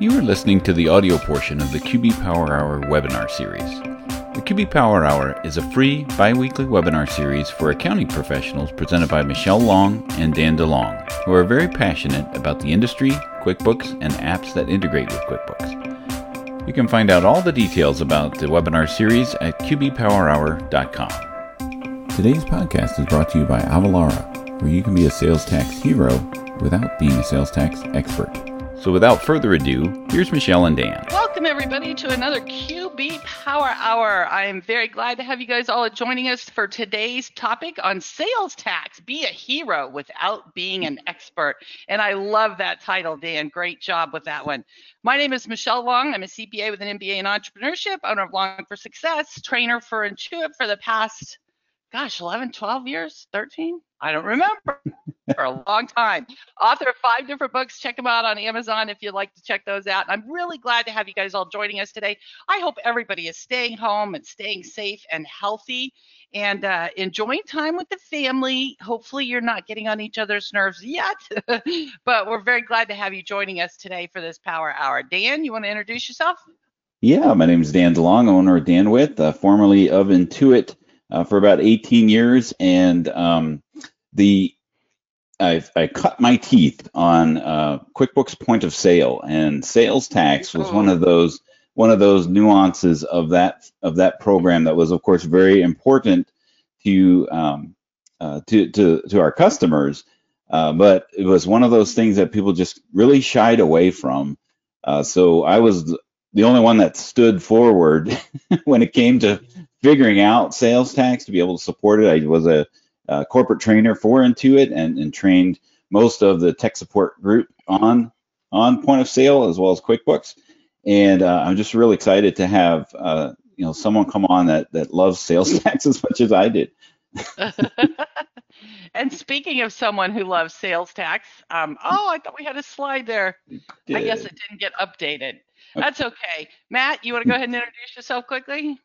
You are listening to the audio portion of the QB Power Hour webinar series. The QB Power Hour is a free bi weekly webinar series for accounting professionals presented by Michelle Long and Dan DeLong, who are very passionate about the industry, QuickBooks, and apps that integrate with QuickBooks. You can find out all the details about the webinar series at qbpowerhour.com. Today's podcast is brought to you by Avalara, where you can be a sales tax hero without being a sales tax expert. So without further ado, here's Michelle and Dan. Welcome, everybody, to another QB Power Hour. I am very glad to have you guys all joining us for today's topic on sales tax. Be a hero without being an expert. And I love that title, Dan. Great job with that one. My name is Michelle Long. I'm a CPA with an MBA in entrepreneurship, owner of Long for Success, trainer for Intuit for the past, gosh, 11, 12 years, 13? I don't remember for a long time. Author of five different books. Check them out on Amazon if you'd like to check those out. And I'm really glad to have you guys all joining us today. I hope everybody is staying home and staying safe and healthy and uh, enjoying time with the family. Hopefully, you're not getting on each other's nerves yet, but we're very glad to have you joining us today for this Power Hour. Dan, you want to introduce yourself? Yeah, my name is Dan DeLong, owner of DanWith, uh, formerly of Intuit uh, for about 18 years, and um, the I've, I cut my teeth on uh, QuickBooks Point of Sale, and sales tax was one of those one of those nuances of that of that program that was, of course, very important to um, uh, to, to to our customers. Uh, but it was one of those things that people just really shied away from. Uh, so I was the only one that stood forward when it came to figuring out sales tax to be able to support it. I was a uh, corporate trainer for Intuit and, and trained most of the tech support group on on point of sale as well as QuickBooks. And uh, I'm just really excited to have uh, you know someone come on that that loves sales tax as much as I did. and speaking of someone who loves sales tax, um, oh, I thought we had a slide there. I guess it didn't get updated. That's okay. Matt, you want to go ahead and introduce yourself quickly?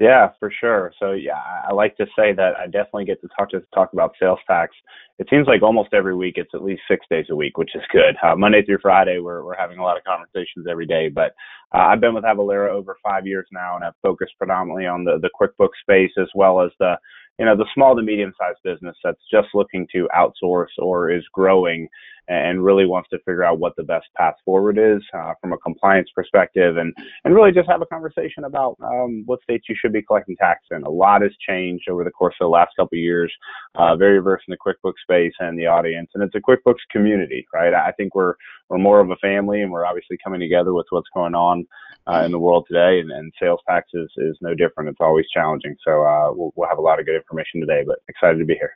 Yeah, for sure. So yeah, I like to say that I definitely get to talk to talk about sales tax. It seems like almost every week it's at least six days a week, which is good. Uh, Monday through Friday, we're we're having a lot of conversations every day. But uh, I've been with Avalara over five years now, and I've focused predominantly on the the QuickBooks space as well as the you know the small to medium sized business that's just looking to outsource or is growing and really wants to figure out what the best path forward is uh, from a compliance perspective and, and really just have a conversation about um, what states you should be collecting tax in. A lot has changed over the course of the last couple of years, uh, very versed in the QuickBooks space and the audience. And it's a QuickBooks community, right? I think we're, we're more of a family and we're obviously coming together with what's going on uh, in the world today. And, and sales tax is, is no different. It's always challenging. So uh, we'll, we'll have a lot of good information today, but excited to be here.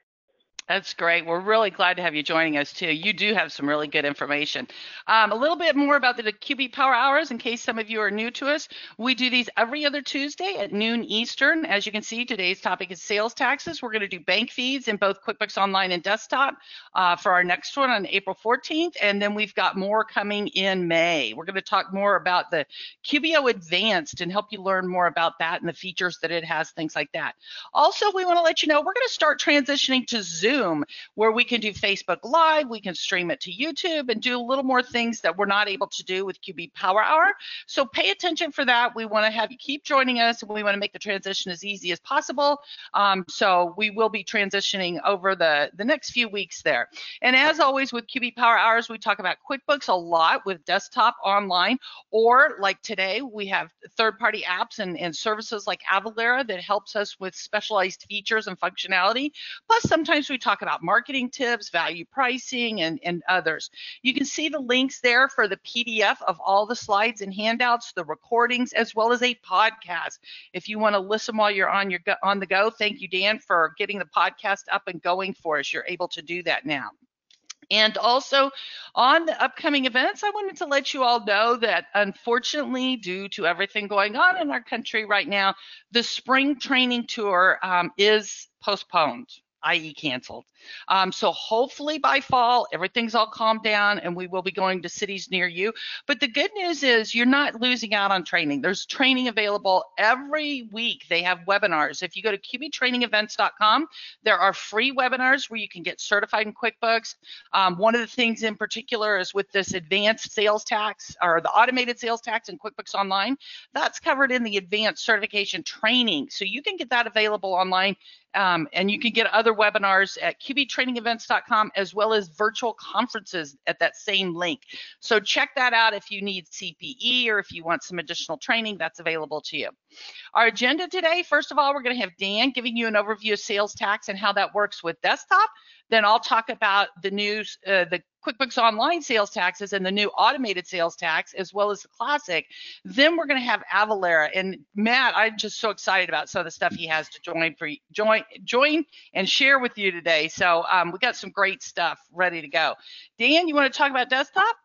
That's great. We're really glad to have you joining us too. You do have some really good information. Um, a little bit more about the QB Power Hours in case some of you are new to us. We do these every other Tuesday at noon Eastern. As you can see, today's topic is sales taxes. We're going to do bank feeds in both QuickBooks Online and Desktop uh, for our next one on April 14th. And then we've got more coming in May. We're going to talk more about the QBO Advanced and help you learn more about that and the features that it has, things like that. Also, we want to let you know we're going to start transitioning to Zoom Zoom, where we can do Facebook Live, we can stream it to YouTube, and do a little more things that we're not able to do with QB Power Hour. So pay attention for that. We want to have you keep joining us, and we want to make the transition as easy as possible. Um, so we will be transitioning over the, the next few weeks there. And as always with QB Power Hours, we talk about QuickBooks a lot with desktop, online, or like today, we have third-party apps and, and services like Avalara that helps us with specialized features and functionality. Plus, sometimes we talk about marketing tips, value pricing, and, and others. You can see the links there for the PDF of all the slides and handouts, the recordings, as well as a podcast. If you want to listen while you're on your go, on the go, thank you, Dan, for getting the podcast up and going for us. You're able to do that now. And also on the upcoming events, I wanted to let you all know that unfortunately, due to everything going on in our country right now, the spring training tour um, is postponed. i.e. canceled. Um, so hopefully by fall, everything's all calmed down and we will be going to cities near you. But the good news is you're not losing out on training. There's training available every week. They have webinars. If you go to qbtrainingevents.com, there are free webinars where you can get certified in QuickBooks. Um, one of the things in particular is with this advanced sales tax or the automated sales tax in QuickBooks Online, that's covered in the advanced certification training. So you can get that available online um, and you can get other webinars at qbtrainingevents.com as well as virtual conferences at that same link. So check that out if you need CPE or if you want some additional training that's available to you. Our agenda today, first of all, we're going to have Dan giving you an overview of sales tax and how that works with desktop. Then I'll talk about the news, uh, the QuickBooks Online sales taxes and the new automated sales tax, as well as the classic. Then we're going to have Avalara and Matt. I'm just so excited about some of the stuff he has to join for join join and share with you today. So um, we got some great stuff ready to go. Dan, you want to talk about desktop?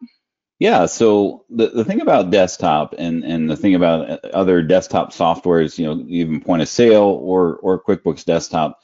Yeah, so the, the thing about desktop and, and the thing about other desktop softwares, you know, even point of sale or or QuickBooks desktop,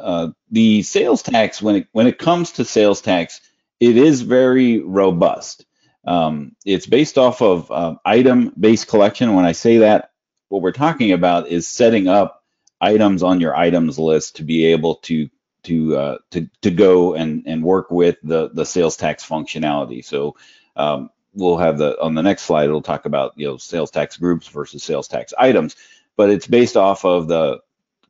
uh, the sales tax when it when it comes to sales tax, it is very robust. Um, it's based off of uh, item-based collection. When I say that, what we're talking about is setting up items on your items list to be able to to uh, to to go and and work with the the sales tax functionality. So um, we'll have the on the next slide. It'll talk about you know sales tax groups versus sales tax items, but it's based off of the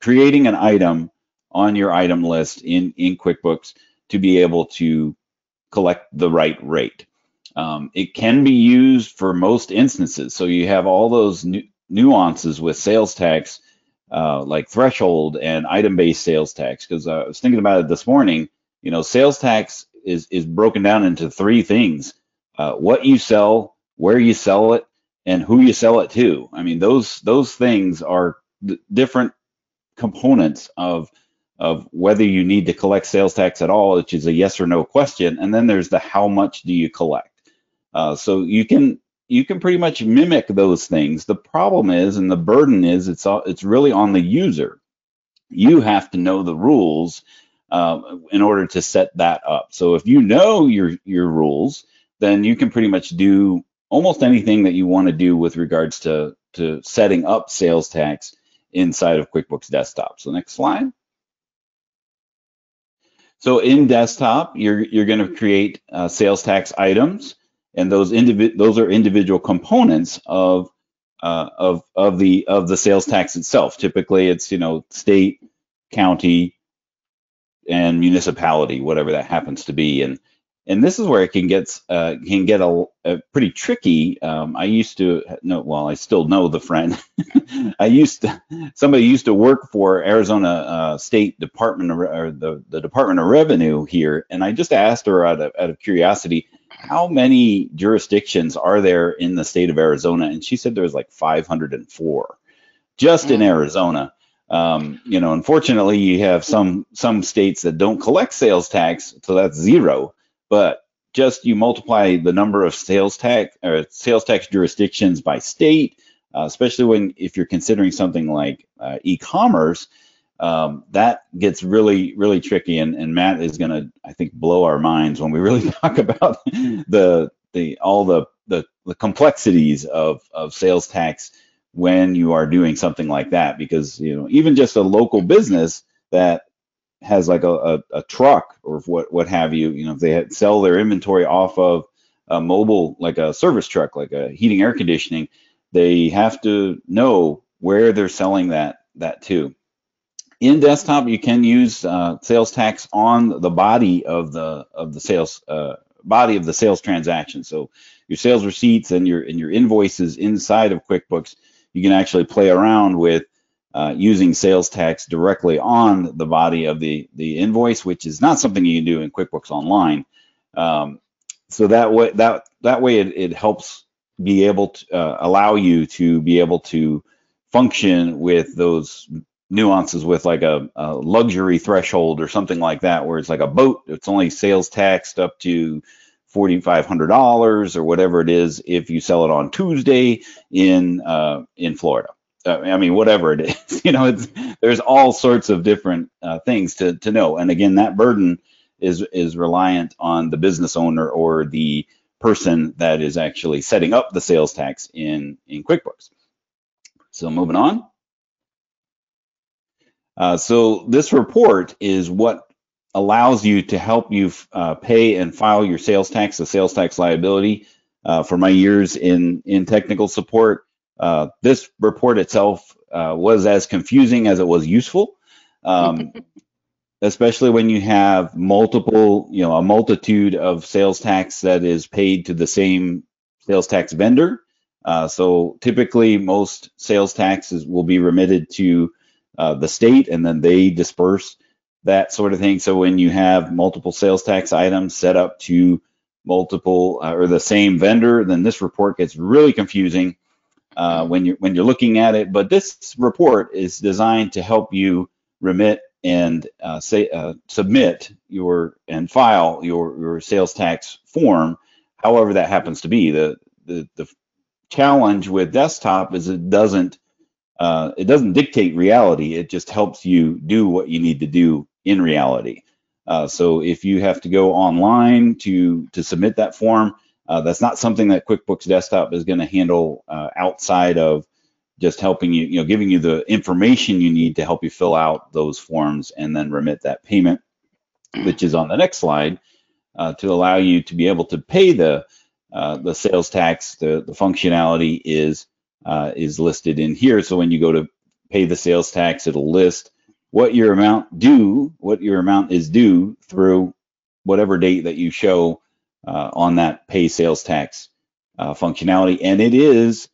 creating an item on your item list in, in QuickBooks to be able to collect the right rate. Um, it can be used for most instances. So you have all those nu nuances with sales tax, uh, like threshold and item-based sales tax. Because I was thinking about it this morning. You know, sales tax is is broken down into three things: uh, what you sell, where you sell it, and who you sell it to. I mean, those those things are different components of of whether you need to collect sales tax at all, which is a yes or no question, and then there's the how much do you collect. Uh, so you can you can pretty much mimic those things. The problem is, and the burden is, it's all, it's really on the user. You have to know the rules uh, in order to set that up. So if you know your your rules, then you can pretty much do almost anything that you want to do with regards to to setting up sales tax inside of QuickBooks Desktop. So next slide. So in desktop, you're you're going to create uh, sales tax items, and those individ those are individual components of uh, of of the of the sales tax itself. Typically, it's you know state, county, and municipality, whatever that happens to be, and and this is where it can get uh, can get a, a pretty tricky. Um, I used to know, well, I still know the friend. I used to somebody used to work for Arizona uh, State Department of, or the the Department of Revenue here, and I just asked her out of out of curiosity, how many jurisdictions are there in the state of Arizona? And she said there's like 504 just mm. in Arizona. Um, you know, unfortunately, you have some some states that don't collect sales tax, so that's zero but just you multiply the number of sales tax or sales tax jurisdictions by state, uh, especially when if you're considering something like uh, e-commerce, um, that gets really really tricky. And, and Matt is going to I think blow our minds when we really talk about the the all the the, the complexities of of sales tax when you are doing something like that because you know even just a local business that has like a, a, a, truck or what what have you, you know, if they sell their inventory off of a mobile, like a service truck, like a heating air conditioning, they have to know where they're selling that that to. In desktop, you can use uh, sales tax on the body of the of the sales uh, body of the sales transaction. So your sales receipts and your and your invoices inside of QuickBooks, you can actually play around with uh, using sales tax directly on the body of the, the invoice, which is not something you can do in QuickBooks Online. Um, so that way, that that way, it, it helps be able to uh, allow you to be able to function with those nuances with like a, a, luxury threshold or something like that, where it's like a boat, it's only sales taxed up to $4,500 or whatever it is if you sell it on Tuesday in uh, in Florida. Uh, I mean, whatever it is, you know, it's, there's all sorts of different uh, things to, to know. And again, that burden is, is reliant on the business owner or the person that is actually setting up the sales tax in, in QuickBooks. So moving on. Uh, so this report is what allows you to help you uh, pay and file your sales tax, the sales tax liability. Uh, for my years in in technical support, uh, this report itself uh, was as confusing as it was useful, um, especially when you have multiple, you know, a multitude of sales tax that is paid to the same sales tax vendor. Uh, so typically, most sales taxes will be remitted to uh, the state, and then they disperse that sort of thing. So when you have multiple sales tax items set up to multiple uh, or the same vendor, then this report gets really confusing uh, when you're when you're looking at it. But this report is designed to help you remit and uh, say uh, submit your and file your your sales tax form, however that happens to be. The the the challenge with desktop is it doesn't uh, it doesn't dictate reality. It just helps you do what you need to do in reality. Uh, so if you have to go online to to submit that form, uh, that's not something that QuickBooks Desktop is going to handle uh, outside of just helping you, you know, giving you the information you need to help you fill out those forms and then remit that payment, which is on the next slide, uh, to allow you to be able to pay the uh, the sales tax. The the functionality is uh, is listed in here. So when you go to pay the sales tax, it'll list what your amount due, what your amount is due through whatever date that you show uh, on that pay sales tax uh, functionality. And it is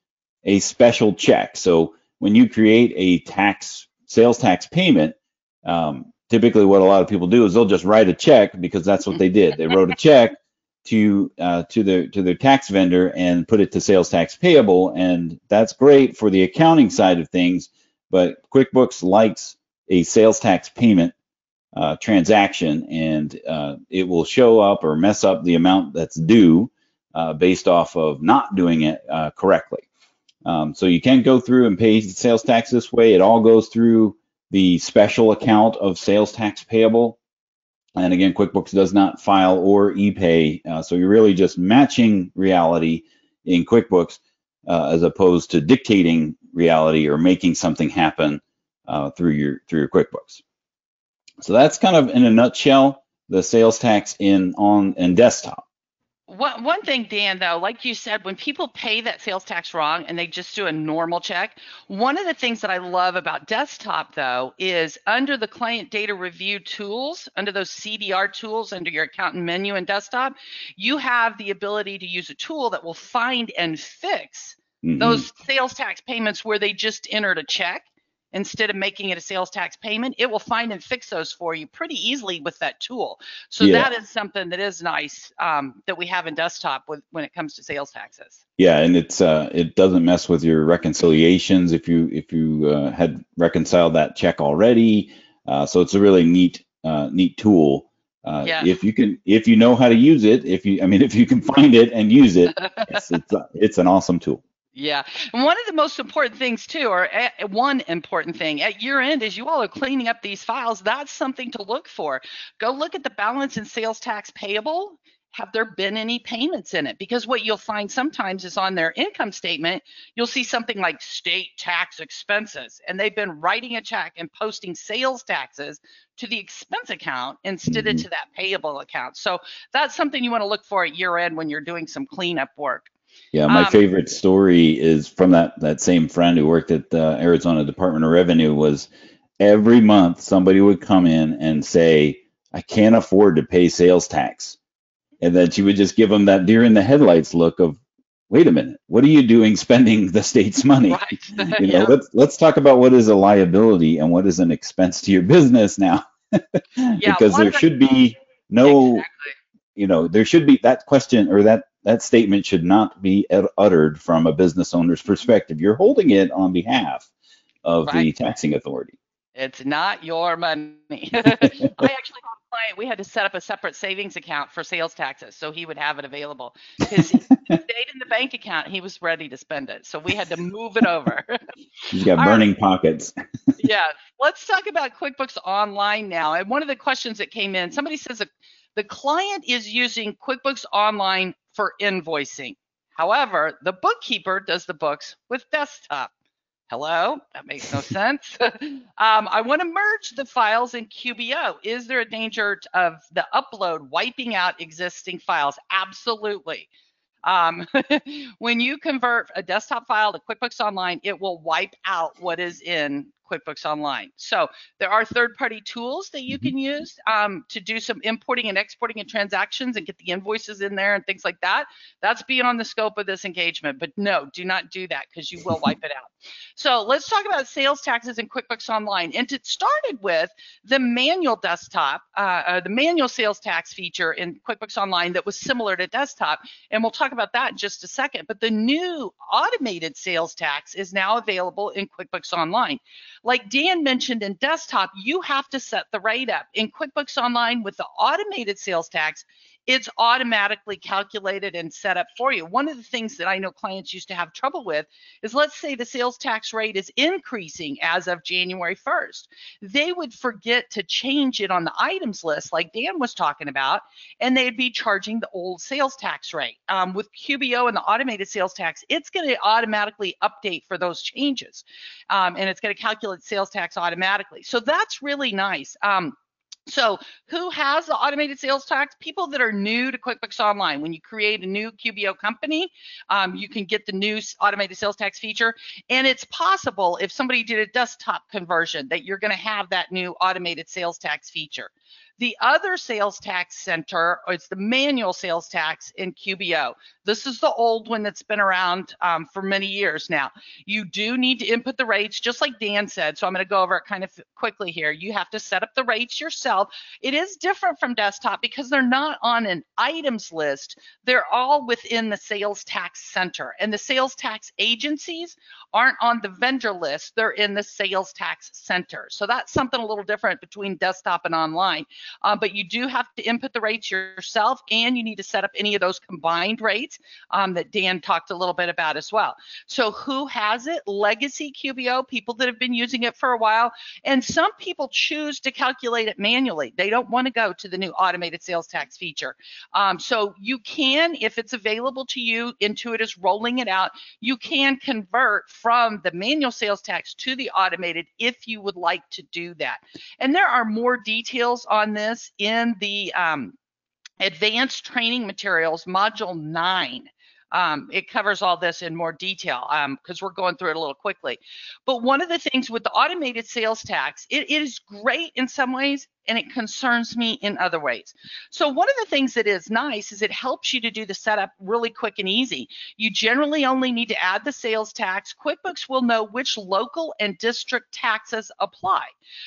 a special check. So when you create a tax sales tax payment, um, typically what a lot of people do is they'll just write a check because that's what they did. They wrote a check to uh, to their to their tax vendor and put it to sales tax payable, and that's great for the accounting side of things. But QuickBooks likes a sales tax payment uh, transaction, and uh, it will show up or mess up the amount that's due uh, based off of not doing it uh, correctly. Um, so you can go through and pay sales tax this way. It all goes through the special account of sales tax payable. And again, QuickBooks does not file or e-pay, uh, so you're really just matching reality in QuickBooks uh, as opposed to dictating reality or making something happen through your through your QuickBooks. So that's kind of in a nutshell the sales tax in on and desktop. One, one thing, Dan, though, like you said, when people pay that sales tax wrong and they just do a normal check, one of the things that I love about desktop, though, is under the client data review tools, under those CDR tools, under your accountant menu in desktop, you have the ability to use a tool that will find and fix mm-hmm. those sales tax payments where they just entered a check instead of making it a sales tax payment, it will find and fix those for you pretty easily with that tool. So yeah. that is something that is nice um, that we have in desktop with when it comes to sales taxes. Yeah, and it's uh, it doesn't mess with your reconciliations if you if you uh, had reconciled that check already. Uh, so it's a really neat uh, neat tool. Uh, yeah. If you can, if you know how to use it, if you, I mean, if you can find it and use it, it's, it's, it's an awesome tool. Yeah. And one of the most important things, too, or one important thing at year end, is you all are cleaning up these files. That's something to look for. Go look at the balance in sales tax payable. Have there been any payments in it? Because what you'll find sometimes is on their income statement, you'll see something like state tax expenses, and they've been writing a check and posting sales taxes to the expense account instead mm-hmm. of to that payable account. So that's something you want to look for at year end when you're doing some cleanup work. Yeah, my um, favorite story is from that that same friend who worked at the Arizona Department of Revenue. Was every month somebody would come in and say, "I can't afford to pay sales tax," and then she would just give them that deer in the headlights look of, "Wait a minute, what are you doing spending the state's money?" Right. you know, yeah. let's let's talk about what is a liability and what is an expense to your business now, yeah, because there should be no. Exactly. You know, there should be that question or that that statement should not be uttered from a business owner's perspective. You're holding it on behalf of right. the taxing authority. It's not your money. I actually have a client, we had to set up a separate savings account for sales taxes so he would have it available. Because he stayed in the bank account, he was ready to spend it. So we had to move it over. He's got burning right. pockets. yeah. Let's talk about QuickBooks Online now. And one of the questions that came in, somebody says the client is using QuickBooks Online for invoicing. However, the bookkeeper does the books with desktop. Hello, that makes no sense. um, I want to merge the files in QBO. Is there a danger of the upload wiping out existing files? Absolutely. Um, when you convert a desktop file to QuickBooks Online, it will wipe out what is in QuickBooks Online. So there are third-party tools that you mm-hmm. can use um, to do some importing and exporting and transactions and get the invoices in there and things like that. That's beyond the scope of this engagement. But no, do not do that because you will wipe it out. So let's talk about sales taxes in QuickBooks Online. And it started with the manual desktop, uh, uh, the manual sales tax feature in QuickBooks Online that was similar to desktop. And we'll talk about that in just a second. But the new automated sales tax is now available in QuickBooks Online. Like Dan mentioned in desktop, you have to set the rate up. In QuickBooks Online with the automated sales tax, it's automatically calculated and set up for you. One of the things that I know clients used to have trouble with is let's say the sales tax rate is increasing as of January 1st. They would forget to change it on the items list, like Dan was talking about, and they'd be charging the old sales tax rate. Um, with QBO and the automated sales tax, it's going to automatically update for those changes, um, and it's going to calculate sales tax automatically. So that's really nice. Um, so, who has the automated sales tax? People that are new to QuickBooks Online. When you create a new QBO company, um, you can get the new automated sales tax feature. And it's possible if somebody did a desktop conversion that you're going to have that new automated sales tax feature. The other sales tax center, it's the manual sales tax in QBO. This is the old one that's been around um, for many years now. You do need to input the rates, just like Dan said. So I'm going to go over it kind of quickly here. You have to set up the rates yourself. It is different from desktop because they're not on an items list. They're all within the sales tax center. And the sales tax agencies aren't on the vendor list. They're in the sales tax center. So that's something a little different between desktop and online uh, but you do have to input the rates yourself and you need to set up any of those combined rates um, that Dan talked a little bit about as well. So who has it? Legacy QBO, people that have been using it for a while. And some people choose to calculate it manually. They don't want to go to the new automated sales tax feature. Um, so you can, if it's available to you, Intuit is rolling it out, you can convert from the manual sales tax to the automated if you would like to do that. And there are more details on this in the um, advanced training materials, module nine. Um, it covers all this in more detail because um, we're going through it a little quickly. But one of the things with the automated sales tax, it, it is great in some ways and it concerns me in other ways. So one of the things that is nice is it helps you to do the setup really quick and easy. You generally only need to add the sales tax. QuickBooks will know which local and district taxes apply.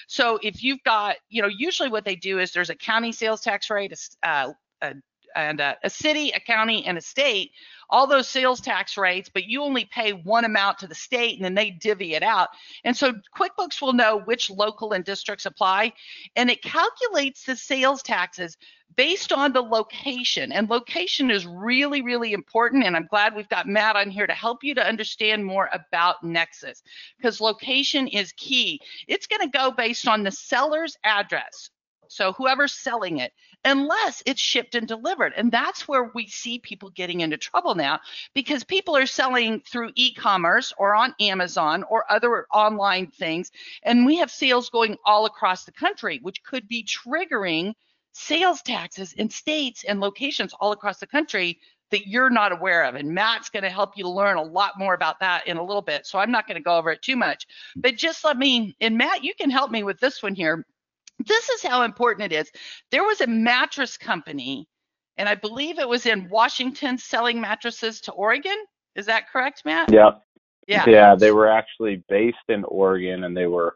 So if you've got, you know, usually what they do is there's a county sales tax rate, a, uh, a and a, a city, a county, and a state, all those sales tax rates, but you only pay one amount to the state and then they divvy it out. And so QuickBooks will know which local and districts apply, and it calculates the sales taxes based on the location. And location is really, really important. And I'm glad we've got Matt on here to help you to understand more about Nexus because location is key. It's going to go based on the seller's address. So whoever's selling it, unless it's shipped and delivered. And that's where we see people getting into trouble now because people are selling through e commerce or on Amazon or other online things. And we have sales going all across the country, which could be triggering sales taxes in states and locations all across the country that you're not aware of. And Matt's going to help you learn a lot more about that in a little bit. So I'm not going to go over it too much. But just let me, and Matt, you can help me with this one here. This is how important it is. There was a mattress company, and I believe it was in Washington selling mattresses to Oregon. Is that correct, Matt? Yeah. Yeah. Yeah, they were actually based in Oregon and they were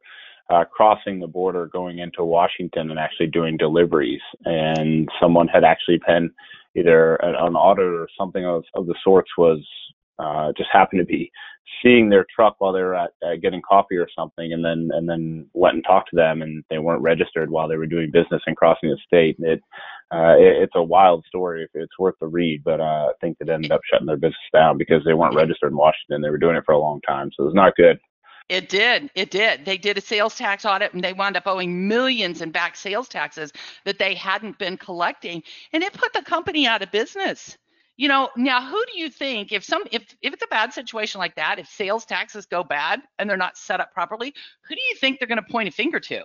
uh, crossing the border going into Washington and actually doing deliveries. And someone had actually been either an, an audit or something of, of the sorts was uh, just happened to be seeing their truck while they were at uh, getting coffee or something, and then and then went and talked to them, and they weren't registered while they were doing business and crossing the state. It, uh, it it's a wild story. If it's worth the read, but uh, I think it ended up shutting their business down because they weren't registered in Washington. They were doing it for a long time, so it was not good. It did. It did. They did a sales tax audit and they wound up owing millions in back sales taxes that they hadn't been collecting. And it put the company out of business. You know, now who do you think if some if if it's a bad situation like that, if sales taxes go bad and they're not set up properly, who do you think they're going to point a finger to?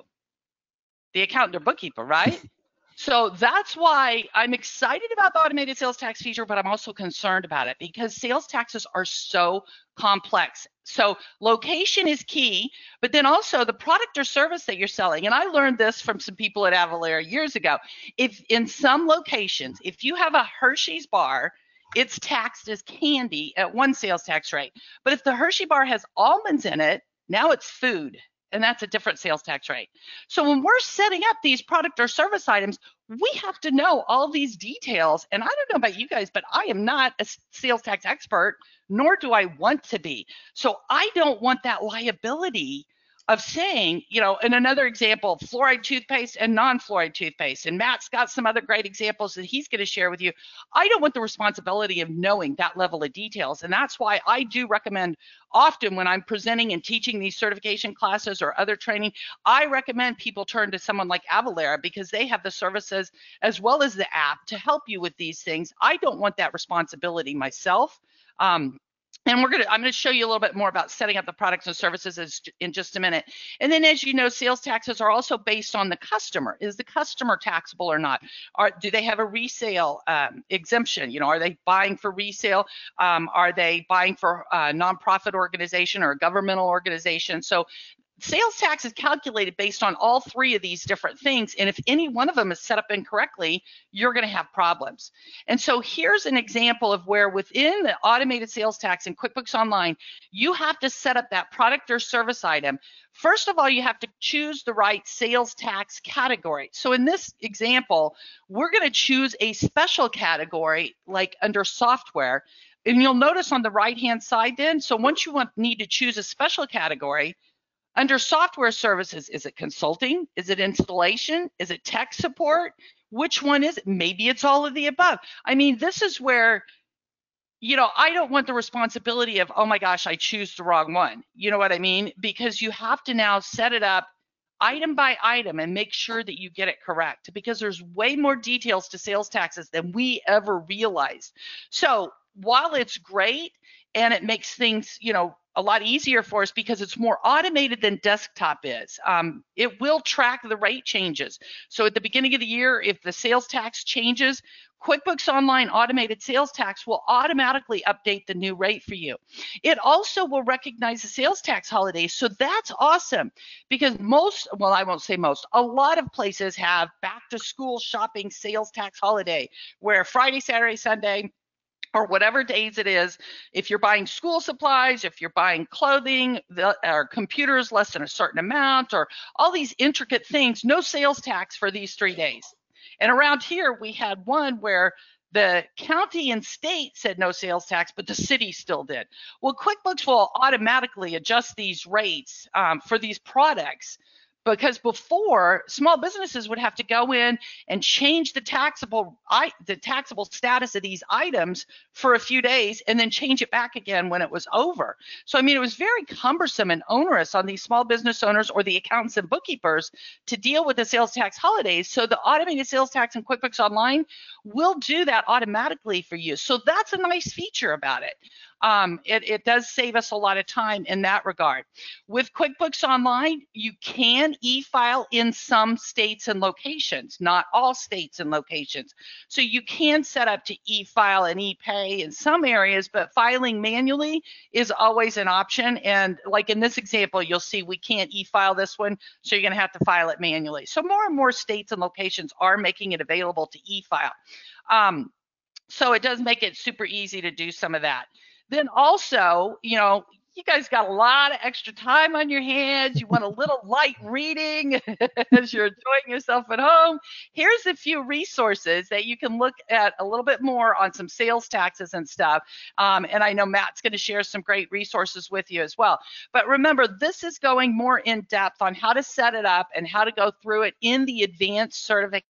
The accountant or bookkeeper, right? So that's why I'm excited about the automated sales tax feature, but I'm also concerned about it because sales taxes are so complex. So location is key, but then also the product or service that you're selling. And I learned this from some people at Avalara years ago. If in some locations, if you have a Hershey's bar, it's taxed as candy at one sales tax rate. But if the Hershey bar has almonds in it, now it's food and that's a different sales tax rate. So when we're setting up these product or service items, we have to know all these details. And I don't know about you guys, but I am not a sales tax expert, nor do I want to be. So I don't want that liability of saying, you know, in another example, fluoride toothpaste and non-fluoride toothpaste. And Matt's got some other great examples that he's going to share with you. I don't want the responsibility of knowing that level of details. And that's why I do recommend often when I'm presenting and teaching these certification classes or other training, I recommend people turn to someone like Avalara because they have the services as well as the app to help you with these things. I don't want that responsibility myself. Um, and we're going to i'm going to show you a little bit more about setting up the products and services in just a minute. And then as you know sales taxes are also based on the customer. Is the customer taxable or not? Are do they have a resale um, exemption? You know are they buying for resale? Um, are they buying for a nonprofit organization or a governmental organization? So sales tax is calculated based on all three of these different things. And if any one of them is set up incorrectly, you're going to have problems. And so here's an example of where within the automated sales tax in QuickBooks Online, you have to set up that product or service item. First of all, you have to choose the right sales tax category. So in this example, we're going to choose a special category like under software. And you'll notice on the right hand side then, so once you want need to choose a special category, under software services, is it consulting? Is it installation? Is it tech support? Which one is it? Maybe it's all of the above. I mean, this is where, you know, I don't want the responsibility of, oh my gosh, I choose the wrong one. You know what I mean? Because you have to now set it up item by item and make sure that you get it correct because there's way more details to sales taxes than we ever realized. So while it's great and it makes things, you know, a lot easier for us because it's more automated than desktop is. Um, it will track the rate changes. So at the beginning of the year, if the sales tax changes, QuickBooks Online Automated Sales Tax will automatically update the new rate for you. It also will recognize the sales tax holidays. So that's awesome because most, well, I won't say most, a lot of places have back to school shopping sales tax holiday where Friday, Saturday, Sunday, or whatever days it is, if you're buying school supplies, if you're buying clothing, the, or computers less than a certain amount, or all these intricate things, no sales tax for these three days. And around here, we had one where the county and state said no sales tax, but the city still did. Well, QuickBooks will automatically adjust these rates um, for these products because before small businesses would have to go in and change the taxable I, the taxable status of these items for a few days and then change it back again when it was over. So I mean it was very cumbersome and onerous on these small business owners or the accountants and bookkeepers to deal with the sales tax holidays. So the automated sales tax in QuickBooks Online will do that automatically for you. So that's a nice feature about it um, it, it does save us a lot of time in that regard. With QuickBooks Online, you can e-file in some states and locations, not all states and locations. So you can set up to e-file and e-pay in some areas, but filing manually is always an option. And like in this example, you'll see we can't e-file this one, so you're gonna have to file it manually. So more and more states and locations are making it available to e-file. Um, so it does make it super easy to do some of that. Then also, you know, you guys got a lot of extra time on your hands. You want a little light reading as you're enjoying yourself at home. Here's a few resources that you can look at a little bit more on some sales taxes and stuff. Um, and I know Matt's going to share some great resources with you as well. But remember, this is going more in depth on how to set it up and how to go through it in the advanced certification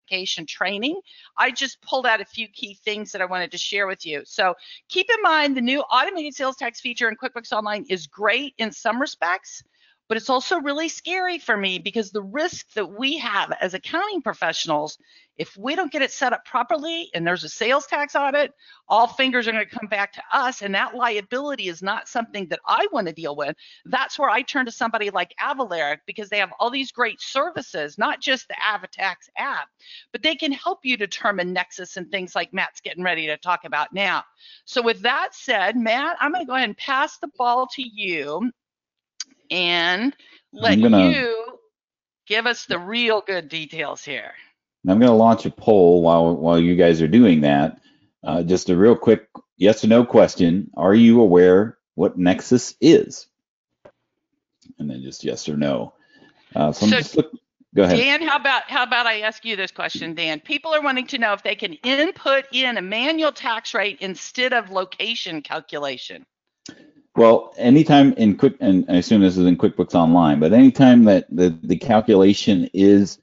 training. I just pulled out a few key things that I wanted to share with you. So keep in mind the new automated sales tax feature in QuickBooks Online is great in some respects, but it's also really scary for me because the risk that we have as accounting professionals, if we don't get it set up properly and there's a sales tax audit, all fingers are going to come back to us. And that liability is not something that I want to deal with. That's where I turn to somebody like Avalara because they have all these great services, not just the Avatax app, but they can help you determine nexus and things like Matt's getting ready to talk about now. So, with that said, Matt, I'm going to go ahead and pass the ball to you and let gonna- you give us the real good details here. I'm going to launch a poll while while you guys are doing that. Uh, just a real quick yes or no question: Are you aware what Nexus is? And then just yes or no. Uh, so, So- go ahead. Dan, how about how about I ask you this question, Dan? People are wanting to know if they can input in a manual tax rate instead of location calculation. Well, anytime in Quick, and I assume this is in QuickBooks Online, but anytime that the, the calculation is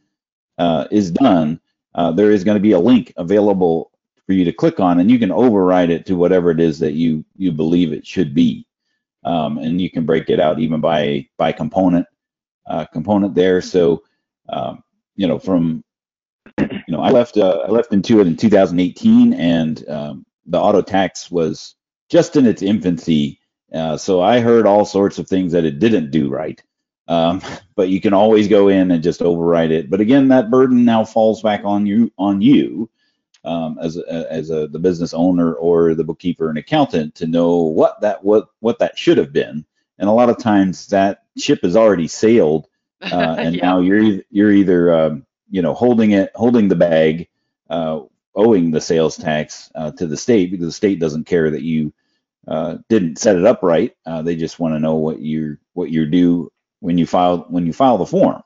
uh, is done, uh, there is going to be a link available for you to click on, and you can override it to whatever it is that you you believe it should be, um, and you can break it out even by by component uh, component there. So, um, you know, from you know, I left uh, I left Intuit in 2018, and um, the auto tax was just in its infancy. Uh, so I heard all sorts of things that it didn't do right. Um, but you can always go in and just override it. But again, that burden now falls back on you on you um, as a, as a, the business owner or the bookkeeper and accountant to know what that what what that should have been. And a lot of times that ship has already sailed, uh, and Yeah. now you're you're either um, you know holding it holding the bag, uh, owing the sales tax uh, to the state because the state doesn't care that you uh, didn't set it up right. Uh, they just want to know what you're what you're due when you file when you file the form.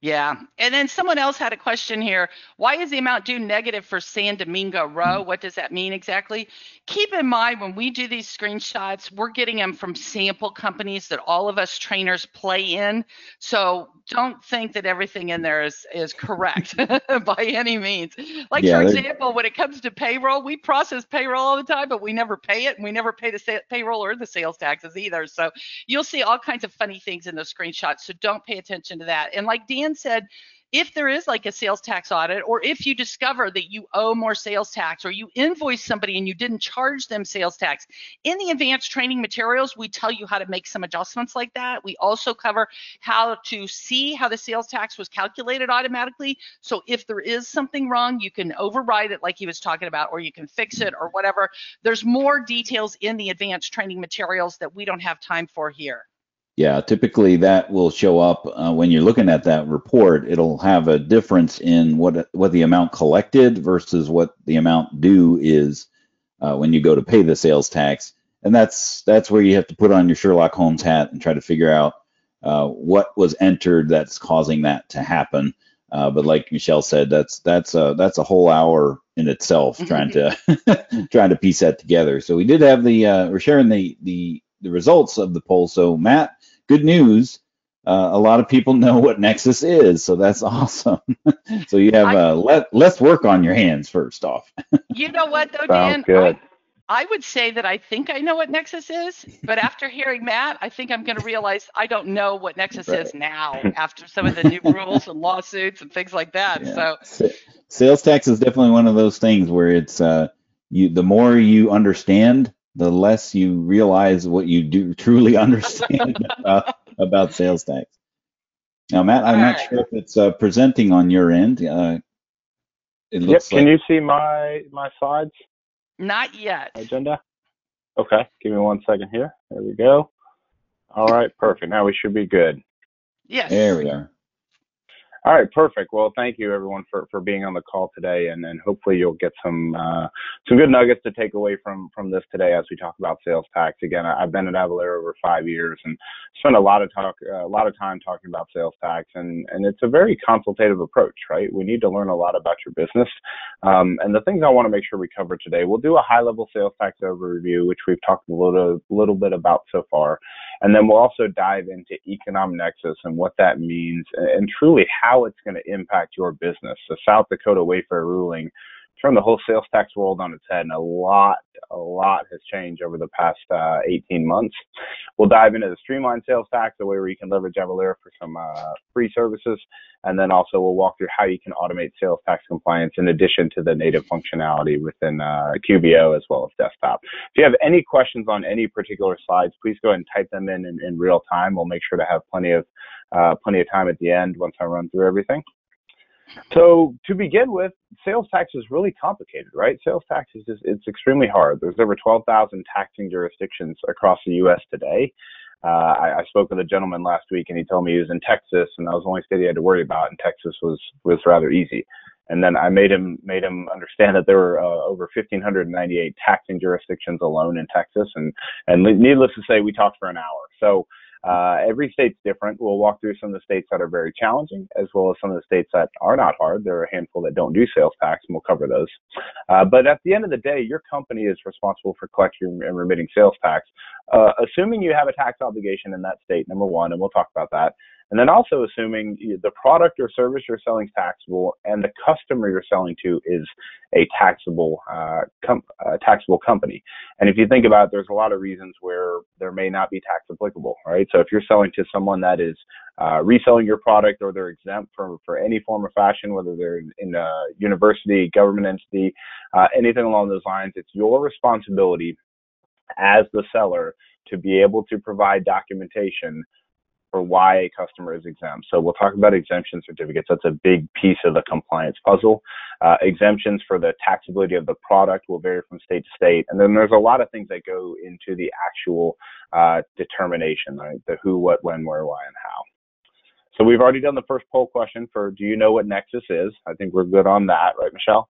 Yeah. And then someone else had a question here. Why is the amount due negative for San Domingo Row? Mm-hmm. What does that mean exactly? Keep in mind when we do these screenshots, we're getting them from sample companies that all of us trainers play in. So don't think that everything in there is, is correct by any means. Like, Yeah, for example, when it comes to payroll, we process payroll all the time, but we never pay it and we never pay the sa- payroll or the sales taxes either. So you'll see all kinds of funny things in those screenshots. So don't pay attention to that. And like Dan said, if there is like a sales tax audit, or if you discover that you owe more sales tax, or you invoice somebody and you didn't charge them sales tax, in the advanced training materials, we tell you how to make some adjustments like that. We also cover how to see how the sales tax was calculated automatically. So if there is something wrong, you can override it, like he was talking about, or you can fix it, or whatever. There's more details in the advanced training materials that we don't have time for here. Yeah, typically that will show up uh, when you're looking at that report. It'll have a difference in what what the amount collected versus what the amount due is uh, when you go to pay the sales tax, and that's that's where you have to put on your Sherlock Holmes hat and try to figure out uh, what was entered that's causing that to happen. Uh, but like Michelle said, that's that's a that's a whole hour in itself trying to trying to piece that together. So we did have the uh, we're sharing the the the results of the poll. So Matt, good news. Uh, a lot of people know what Nexus is, so that's awesome. so you have I- uh, le- less work on your hands first off. You know what, though, Sounds Dan? good. I, I would say that I think I know what Nexus is, but after hearing Matt, I think I'm going to realize I don't know what Nexus is now after some of the new rules and lawsuits and things like that. Yeah. So, Sa- sales tax is definitely one of those things where it's uh, you the more you understand, the less you realize what you do truly understand about, about sales tax. Now, Matt, I'm not Alright. sure if it's uh, presenting on your end. Uh, it Yep. looks Can like you see my my slides not yet. agenda? Okay. Give me one second here. There we go. All right. Perfect. Now we should be good. Yes. there we are. All right, perfect. Well, thank you everyone for, for being on the call today, and, and hopefully you'll get some uh, some good nuggets to take away from from this today as we talk about sales tax. Again, I've been at Avalara over five years and spent a lot of talk uh, a lot of time talking about sales tax, and and it's a very consultative approach, right? We need to learn a lot about your business, um, and the things I want to make sure we cover today. We'll do a high level sales tax overview, which we've talked a little little bit about so far, and then we'll also dive into economic nexus and what that means, and, and truly how how it's going to impact your business. The South Dakota Wayfair ruling turned the whole sales tax world on its head, and a lot, a lot has changed over the past uh, 18 months. We'll dive into the streamlined sales tax, the way where you can leverage Avalara for some uh, free services, and then also we'll walk through how you can automate sales tax compliance in addition to the native functionality within uh, QBO as well as desktop. If you have any questions on any particular slides, please go ahead and type them in in, in real time. We'll make sure to have plenty of uh, plenty of time at the end once I run through everything. So to begin with, sales tax is really complicated, right? Sales tax is just, it's extremely hard. There's over 12,000 taxing jurisdictions across the U.S. today. Uh, I, I, spoke with a gentleman last week, and he told me he was in Texas, and that was the only state he had to worry about, and Texas was was rather easy. And then I made him made him understand that there were uh, over 1,598 taxing jurisdictions alone in Texas, and and needless to say, we talked for an hour. So uh, every state's different. We'll walk through some of the states that are very challenging, as well as some of the states that are not hard. There are a handful that don't do sales tax, and we'll cover those. Uh, but at the end of the day, your company is responsible for collecting and remitting sales tax, uh, assuming you have a tax obligation in that state. Number one, and we'll talk about that. And then also assuming the product or service you're selling is taxable and the customer you're selling to is a taxable uh, com- taxable company. And if you think about it, there's a lot of reasons where there may not be tax applicable, right? So if you're selling to someone that is uh, reselling your product or they're exempt from for any form of fashion, whether they're in a university, government entity, uh, anything along those lines, it's your responsibility as the seller to be able to provide documentation for why a customer is exempt. So we'll talk about exemption certificates. That's a big piece of the compliance puzzle. Uh, exemptions for the taxability of the product will vary from state to state. And then there's a lot of things that go into the actual uh, determination, right? The who, what, when, where, why, and how. So we've already done the first poll question for do you know what Nexus is? I think we're good on that, right, Michelle?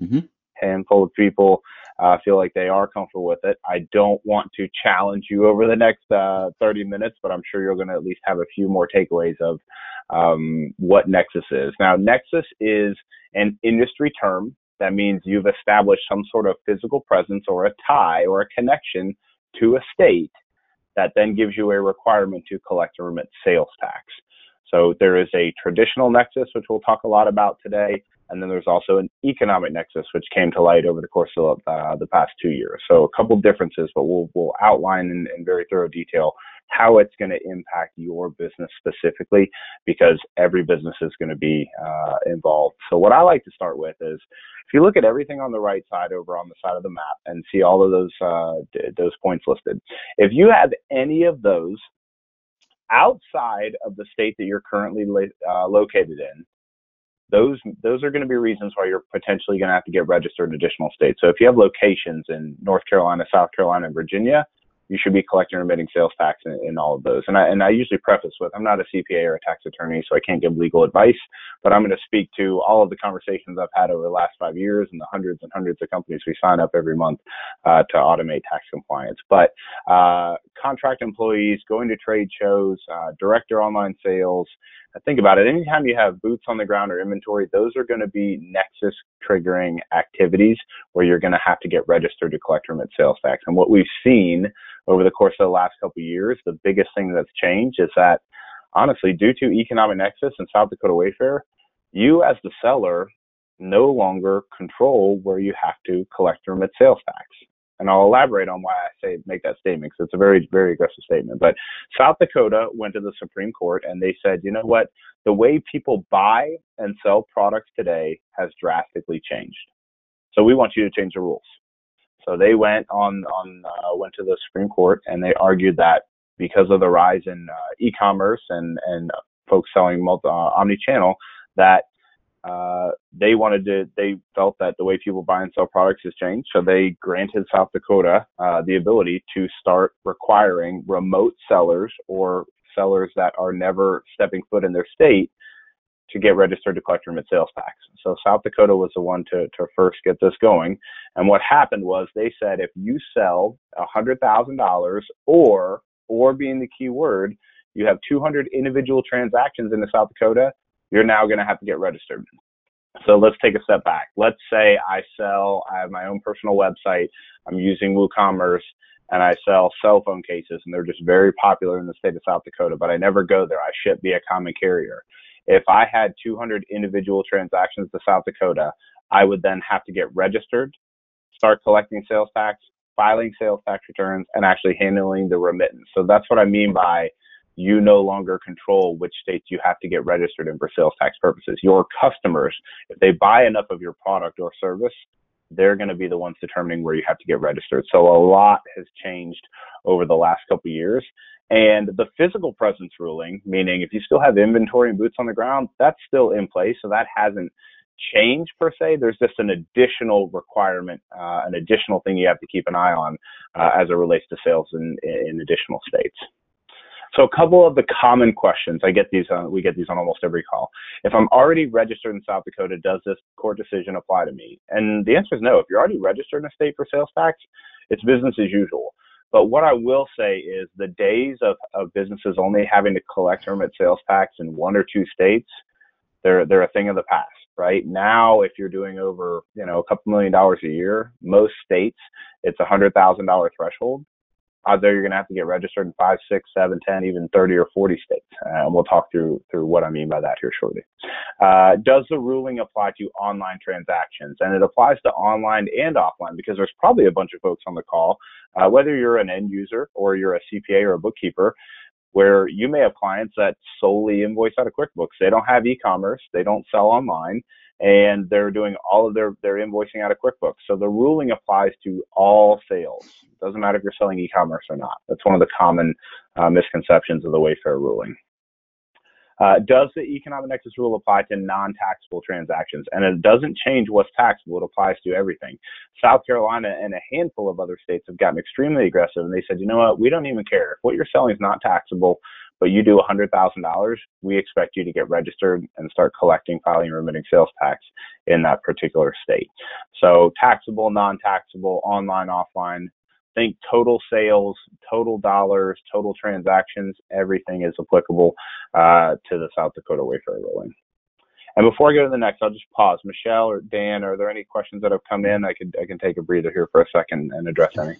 Mm-hmm handful of people uh, feel like they are comfortable with it. I don't want to challenge you over the next uh, 30 minutes, but I'm sure you're going to at least have a few more takeaways of um, what Nexus is. Now, Nexus is an industry term that means you've established some sort of physical presence or a tie or a connection to a state that then gives you a requirement to collect and remit sales tax. So there is a traditional nexus, which we'll talk a lot about today, and then there's also an economic nexus, which came to light over the course of uh, the past two years. So a couple differences, but we'll, we'll outline in, in very thorough detail how it's going to impact your business specifically, because every business is going to be uh, involved. So what I like to start with is, if you look at everything on the right side over on the side of the map and see all of those uh, d- those points listed, if you have any of those outside of the state that you're currently uh, located in, those those are going to be reasons why you're potentially going to have to get registered in additional states. So if you have locations in North Carolina, South Carolina, and Virginia, you should be collecting and remitting sales tax in, in, all of those. And I, and I usually preface with, I'm not a CPA or a tax attorney, so I can't give legal advice, but I'm going to speak to all of the conversations I've had over the last five years and the hundreds and hundreds of companies we sign up every month uh, to automate tax compliance. But uh, contract employees, going to trade shows, uh, director online sales, think about it. Anytime you have boots on the ground or inventory, those are going to be nexus triggering activities where you're going to have to get registered to collect remit sales tax. And what we've seen over the course of the last couple of years, the biggest thing that's changed is that honestly, due to economic nexus and South Dakota Wayfair, you as the seller no longer control where you have to collect remit sales tax and I'll elaborate on why I say make that statement because it's a very very aggressive statement. But South Dakota went to the Supreme Court and they said, you know what, the way people buy and sell products today has drastically changed. So we want you to change the rules. So they went on on uh, went to the Supreme Court and they argued that because of the rise in uh, e-commerce and and folks selling multi, uh, omni-channel, that uh, they wanted to, they felt that the way people buy and sell products has changed. So they granted South Dakota uh, the ability to start requiring remote sellers or sellers that are never stepping foot in their state to get registered to collect remit sales tax. So South Dakota was the one to, to first get this going. And what happened was they said if you sell $100,000 or, or being the key word, you have 200 individual transactions in the South Dakota, you're now going to have to get registered. So let's take a step back. Let's say I sell, I have my own personal website, I'm using WooCommerce, and I sell cell phone cases, and they're just very popular in the state of South Dakota, but I never go there. I ship via common carrier. If I had 200 individual transactions to South Dakota, I would then have to get registered, start collecting sales tax, filing sales tax returns, and actually handling the remittance. So that's what I mean by you no longer control which states you have to get registered in for sales tax purposes. Your customers, if they buy enough of your product or service, they're going to be the ones determining where you have to get registered. So a lot has changed over the last couple years. And the physical presence ruling, meaning if you still have inventory and boots on the ground, that's still in place. So that hasn't changed per se. There's just an additional requirement, uh, an additional thing you have to keep an eye on uh, as it relates to sales in, in additional states. So a couple of the common questions I get these on, we get these on almost every call. If I'm already registered in South Dakota, does this court decision apply to me? And the answer is no. If you're already registered in a state for sales tax, it's business as usual. But what I will say is the days of, of businesses only having to collect remit sales tax in one or two states, they're they're a thing of the past, right? Now, if you're doing over you know a couple million dollars a year, most states it's a hundred thousand dollar threshold out there you're going to have to get registered in five, six, seven, ten, even 30 or 40 states. Uh, and we'll talk through through what I mean by that here shortly. Uh, does the ruling apply to online transactions? And it applies to online and offline because there's probably a bunch of folks on the call, uh, whether you're an end user or you're a CPA or a bookkeeper, where you may have clients that solely invoice out of QuickBooks. They don't have e-commerce, they don't sell online, and they're doing all of their, their invoicing out of QuickBooks. So the ruling applies to all sales. It doesn't matter if you're selling e-commerce or not. That's one of the common uh, misconceptions of the Wayfair ruling. Uh, does the economic nexus rule apply to non-taxable transactions? And it doesn't change what's taxable; it applies to everything. South Carolina and a handful of other states have gotten extremely aggressive, and they said, you know what, we don't even care if what you're selling is not taxable, but you do $100,000, we expect you to get registered and start collecting, filing, and remitting sales tax in that particular state. So taxable, non-taxable, online, offline, think total sales, total dollars, total transactions, everything is applicable uh, to the South Dakota Wayfair ruling. And before I go to the next, I'll just pause. Michelle or Dan, are there any questions that have come in? I could I can take a breather here for a second and address any.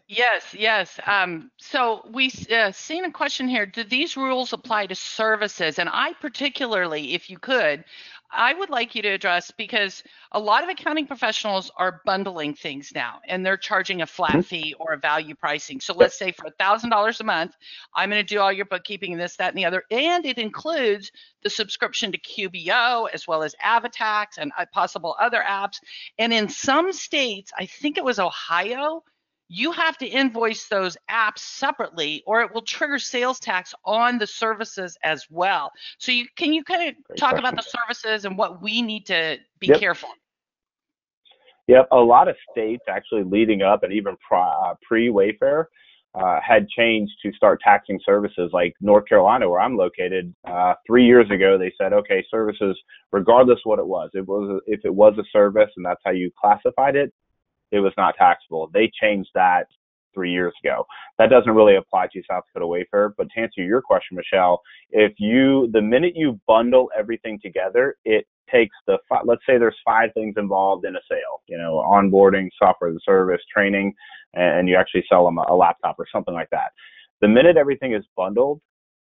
yes, yes. Um, so we uh, seen a question here. Do these rules apply to services? And I particularly, if you could, I would like you to address because a lot of accounting professionals are bundling things now and they're charging a flat mm-hmm. fee or a value pricing. So let's say for $1,000 a month, I'm going to do all your bookkeeping and this, that, and the other. And it includes the subscription to QBO as well as Avatax and uh, possible other apps. And in some states, I think it was Ohio, you have to invoice those apps separately or it will trigger sales tax on the services as well. So you can you kind of Great talk question. about the services and what we need to be yep. careful. Yep, a lot of states actually leading up and even uh, pre Wayfair uh, had changed to start taxing services like North Carolina, where I'm located. Uh, three years ago, they said, okay, services, regardless what it was, it was if it was a service and that's how you classified it, it was not taxable. They changed that three years ago. That doesn't really apply to South Dakota Wayfair. But to answer your question, Michelle, if you the minute you bundle everything together, it takes the five, let's say there's five things involved in a sale. You know, onboarding, software as a service, training, and you actually sell them a laptop or something like that. The minute everything is bundled,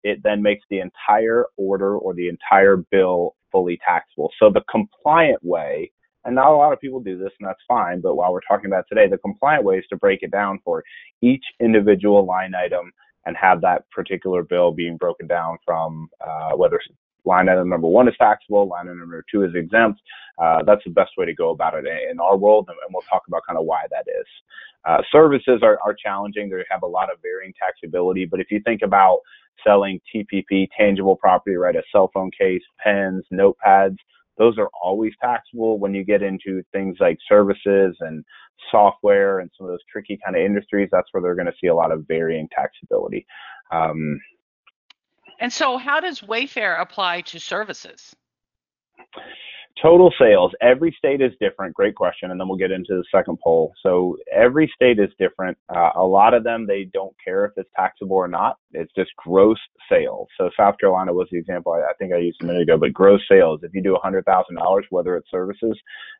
it then makes the entire order or the entire bill fully taxable. So the compliant way and not a lot of people do this, and that's fine. But while we're talking about today, the compliant way is to break it down for each individual line item and have that particular bill being broken down from uh, whether line item number one is taxable, line item number two is exempt. Uh, that's the best way to go about it in our world, and, we'll talk about kind of why that is. Uh, services are, are challenging. They have a lot of varying taxability, but if you think about selling TPP, tangible property, right, a cell phone case, pens, notepads, those are always taxable when you get into things like services and software and some of those tricky kind of industries that's where they're going to see a lot of varying taxability. Um, and so how does wayfair apply to services Total sales, every state is different. Great question. And then we'll get into the second poll. So every state is different. Uh, a lot of them, they don't care if it's taxable or not. It's just gross sales. So South Carolina was the example I, I think I used a minute ago, but gross sales, if you do $100,000, whether it's services,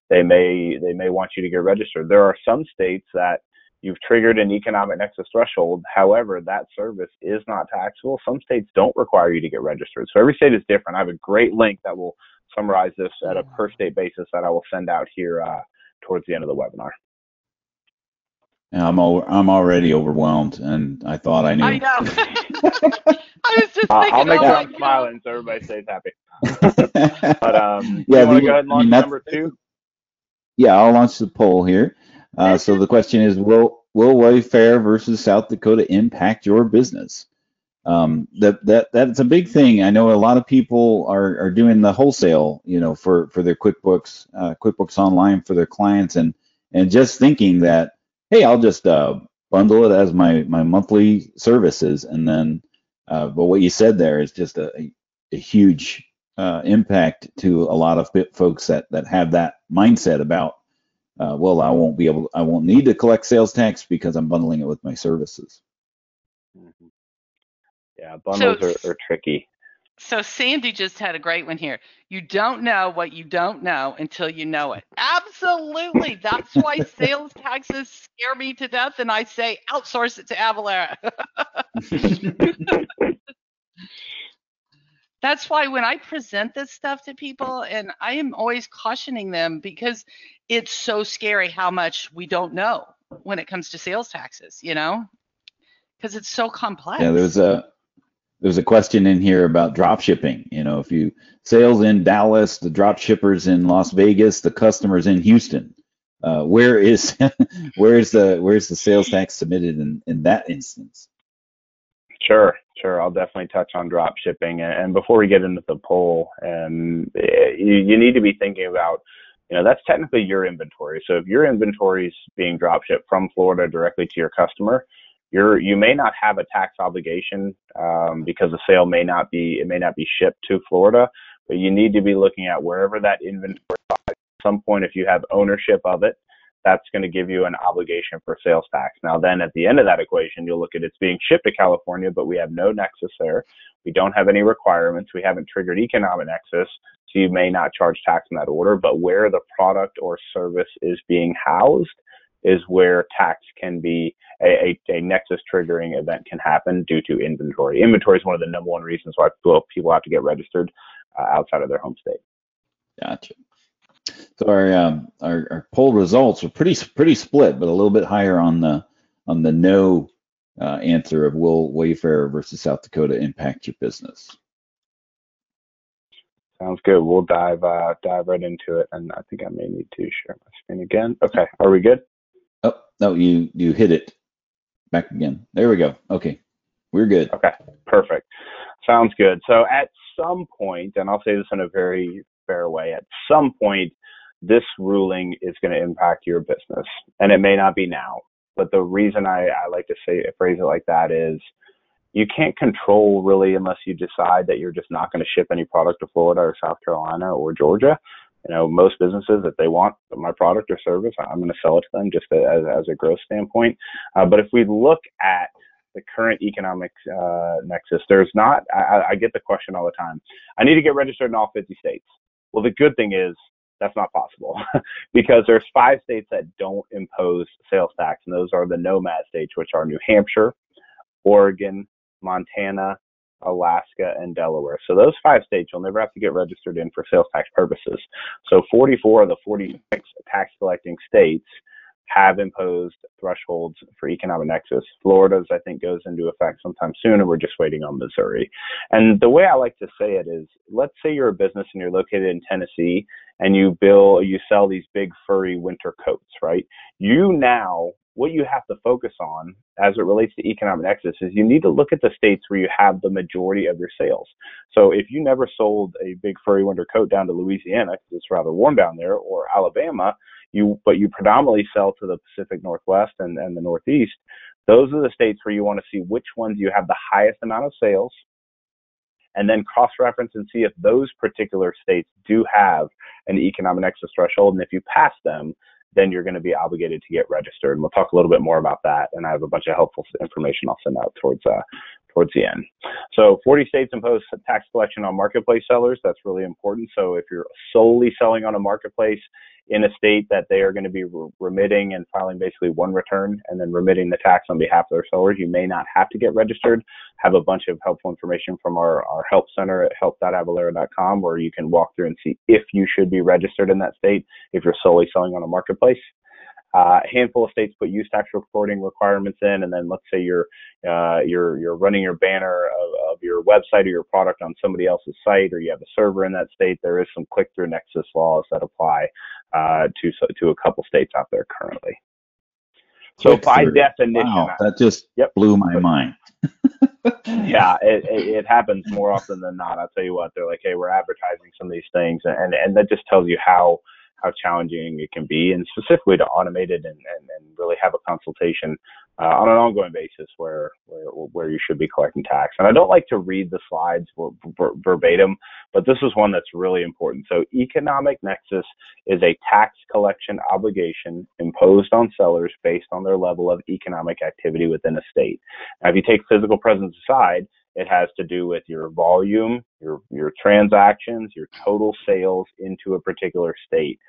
they may, they may want you to get registered. There are some states that you've triggered an economic nexus threshold. However, that service is not taxable. Some states don't require you to get registered. So every state is different. I have a great link that will summarize this at a per state basis that I will send out here uh, towards the end of the webinar. I'm al- I'm already overwhelmed, and I thought I knew. I know. I was just uh, I'll make oh sure I'm smiling so everybody stays happy. But um, Yeah, you want to go ahead and I launch mean, that's- number two? yeah, I'll launch the poll here. Uh, so the question is, will will Wayfair versus South Dakota impact your business? Um, that that that's a big thing. I know a lot of people are are doing the wholesale, you know, for for their QuickBooks uh, QuickBooks Online for their clients, and and just thinking that, hey, I'll just uh, bundle it as my my monthly services, and then, uh, but what you said there is just a, a, huge uh, impact to a lot of folks that that have that mindset about uh, well, I won't be able, I won't need to collect sales tax because I'm bundling it with my services. Yeah, bundles So- are, are tricky. So Sandy just had a great one here. You don't know what you don't know until you know it. Absolutely. That's why sales taxes scare me to death and I say outsource it to Avalara. That's why when I present this stuff to people and I am always cautioning them because it's so scary how much we don't know when it comes to sales taxes, you know? Because it's so complex. Yeah, there's a there's a question in here about drop shipping. You know, if you sales in Dallas, the drop shippers in Las Vegas, the customers in Houston. Uh, where is where is the where's the sales tax submitted in, in that instance? Sure, sure. I'll definitely touch on drop shipping. And, and before we get into the poll, um, eh, you, you need to be thinking about, you know, that's technically your inventory. So if your inventory is being drop shipped from Florida directly to your customer, you're you may not have a tax obligation um, because the sale may not be it may not be shipped to Florida, but you need to be looking at wherever that inventory. At some point, if you have ownership of it, that's going to give you an obligation for sales tax. Now, then at the end of that equation, you'll look at it's being shipped to California, but we have no nexus there. We don't have any requirements. We haven't triggered economic nexus, so you may not charge tax in that order. But where the product or service is being housed is where tax can be a, a, a nexus triggering event can happen due to inventory. Inventory is one of the number one reasons why people, people have to get registered uh, outside of their home state. Gotcha. So our, um, our our poll results are pretty pretty split, but a little bit higher on the on the no uh, answer of will Wayfair versus South Dakota impact your business. Sounds good. We'll dive uh, dive right into it, and I think I may need to share my screen again. Okay, are we good? Oh no, you you hit it back again. There we go. Okay, we're good. Okay, perfect. Sounds good. So at some point, and I'll say this in a very fair way, at some point, this ruling is going to impact your business, and it may not be now. But the reason I, I like to say phrase it like that is you can't control really unless you decide that you're just not going to ship any product to Florida or South Carolina or Georgia. You know, most businesses, if they want my product or service, I'm going to sell it to them just as, as a growth standpoint. Uh, but if we look at the current economic uh, nexus, there's not, I, I get the question all the time. I need to get registered in all 50 states. Well, the good thing is that's not possible because there's five states that don't impose sales tax, and those are the nomad states, which are New Hampshire, Oregon, Montana, Alaska, and Delaware. So those five states you'll never have to get registered in for sales tax purposes. So 44 of the 46 tax collecting states have imposed thresholds for economic nexus. Florida's, I think, goes into effect sometime soon, and we're just waiting on Missouri. And the way I like to say it is, let's say you're a business and you're located in Tennessee, and you bill, you sell these big furry winter coats, right? You now, what you have to focus on as it relates to economic nexus is you need to look at the states where you have the majority of your sales. So if you never sold a big furry winter coat down to Louisiana because it's rather warm down there, or Alabama, you but you predominantly sell to the Pacific Northwest and, and the Northeast, those are the states where you want to see which ones you have the highest amount of sales and then cross reference and see if those particular states do have an economic nexus threshold. And if you pass them, then you're going to be obligated to get registered. And we'll talk a little bit more about that. And I have a bunch of helpful information I'll send out towards uh, towards the end. So 40 states impose tax collection on marketplace sellers. That's really important. So if you're solely selling on a marketplace in a state that they are going to be re- remitting and filing basically one return and then remitting the tax on behalf of their sellers, you may not have to get registered. Have a bunch of helpful information from our, our help center at help.avalara.com where you can walk through and see if you should be registered in that state if you're solely selling on a marketplace. Uh, a handful of states put use tax reporting requirements in, and then let's say you're uh, you're you're running your banner of, of, your website or your product on somebody else's site, or you have a server in that state. There is some click-through nexus laws that apply uh, to to a couple states out there currently. So by definition, wow, that just yep. blew my mind. yeah, it, it, it, happens more often than not. I'll tell you what, they're like, hey, we're advertising some of these things, and and that just tells you how how challenging it can be, and specifically to automate it and, and, and really have a consultation uh, on an ongoing basis where, where where you should be collecting tax. And I don't like to read the slides verbatim, but this is one that's really important. So economic nexus is a tax collection obligation imposed on sellers based on their level of economic activity within a state. Now, if you take physical presence aside, it has to do with your volume, your your transactions, your total sales into a particular state.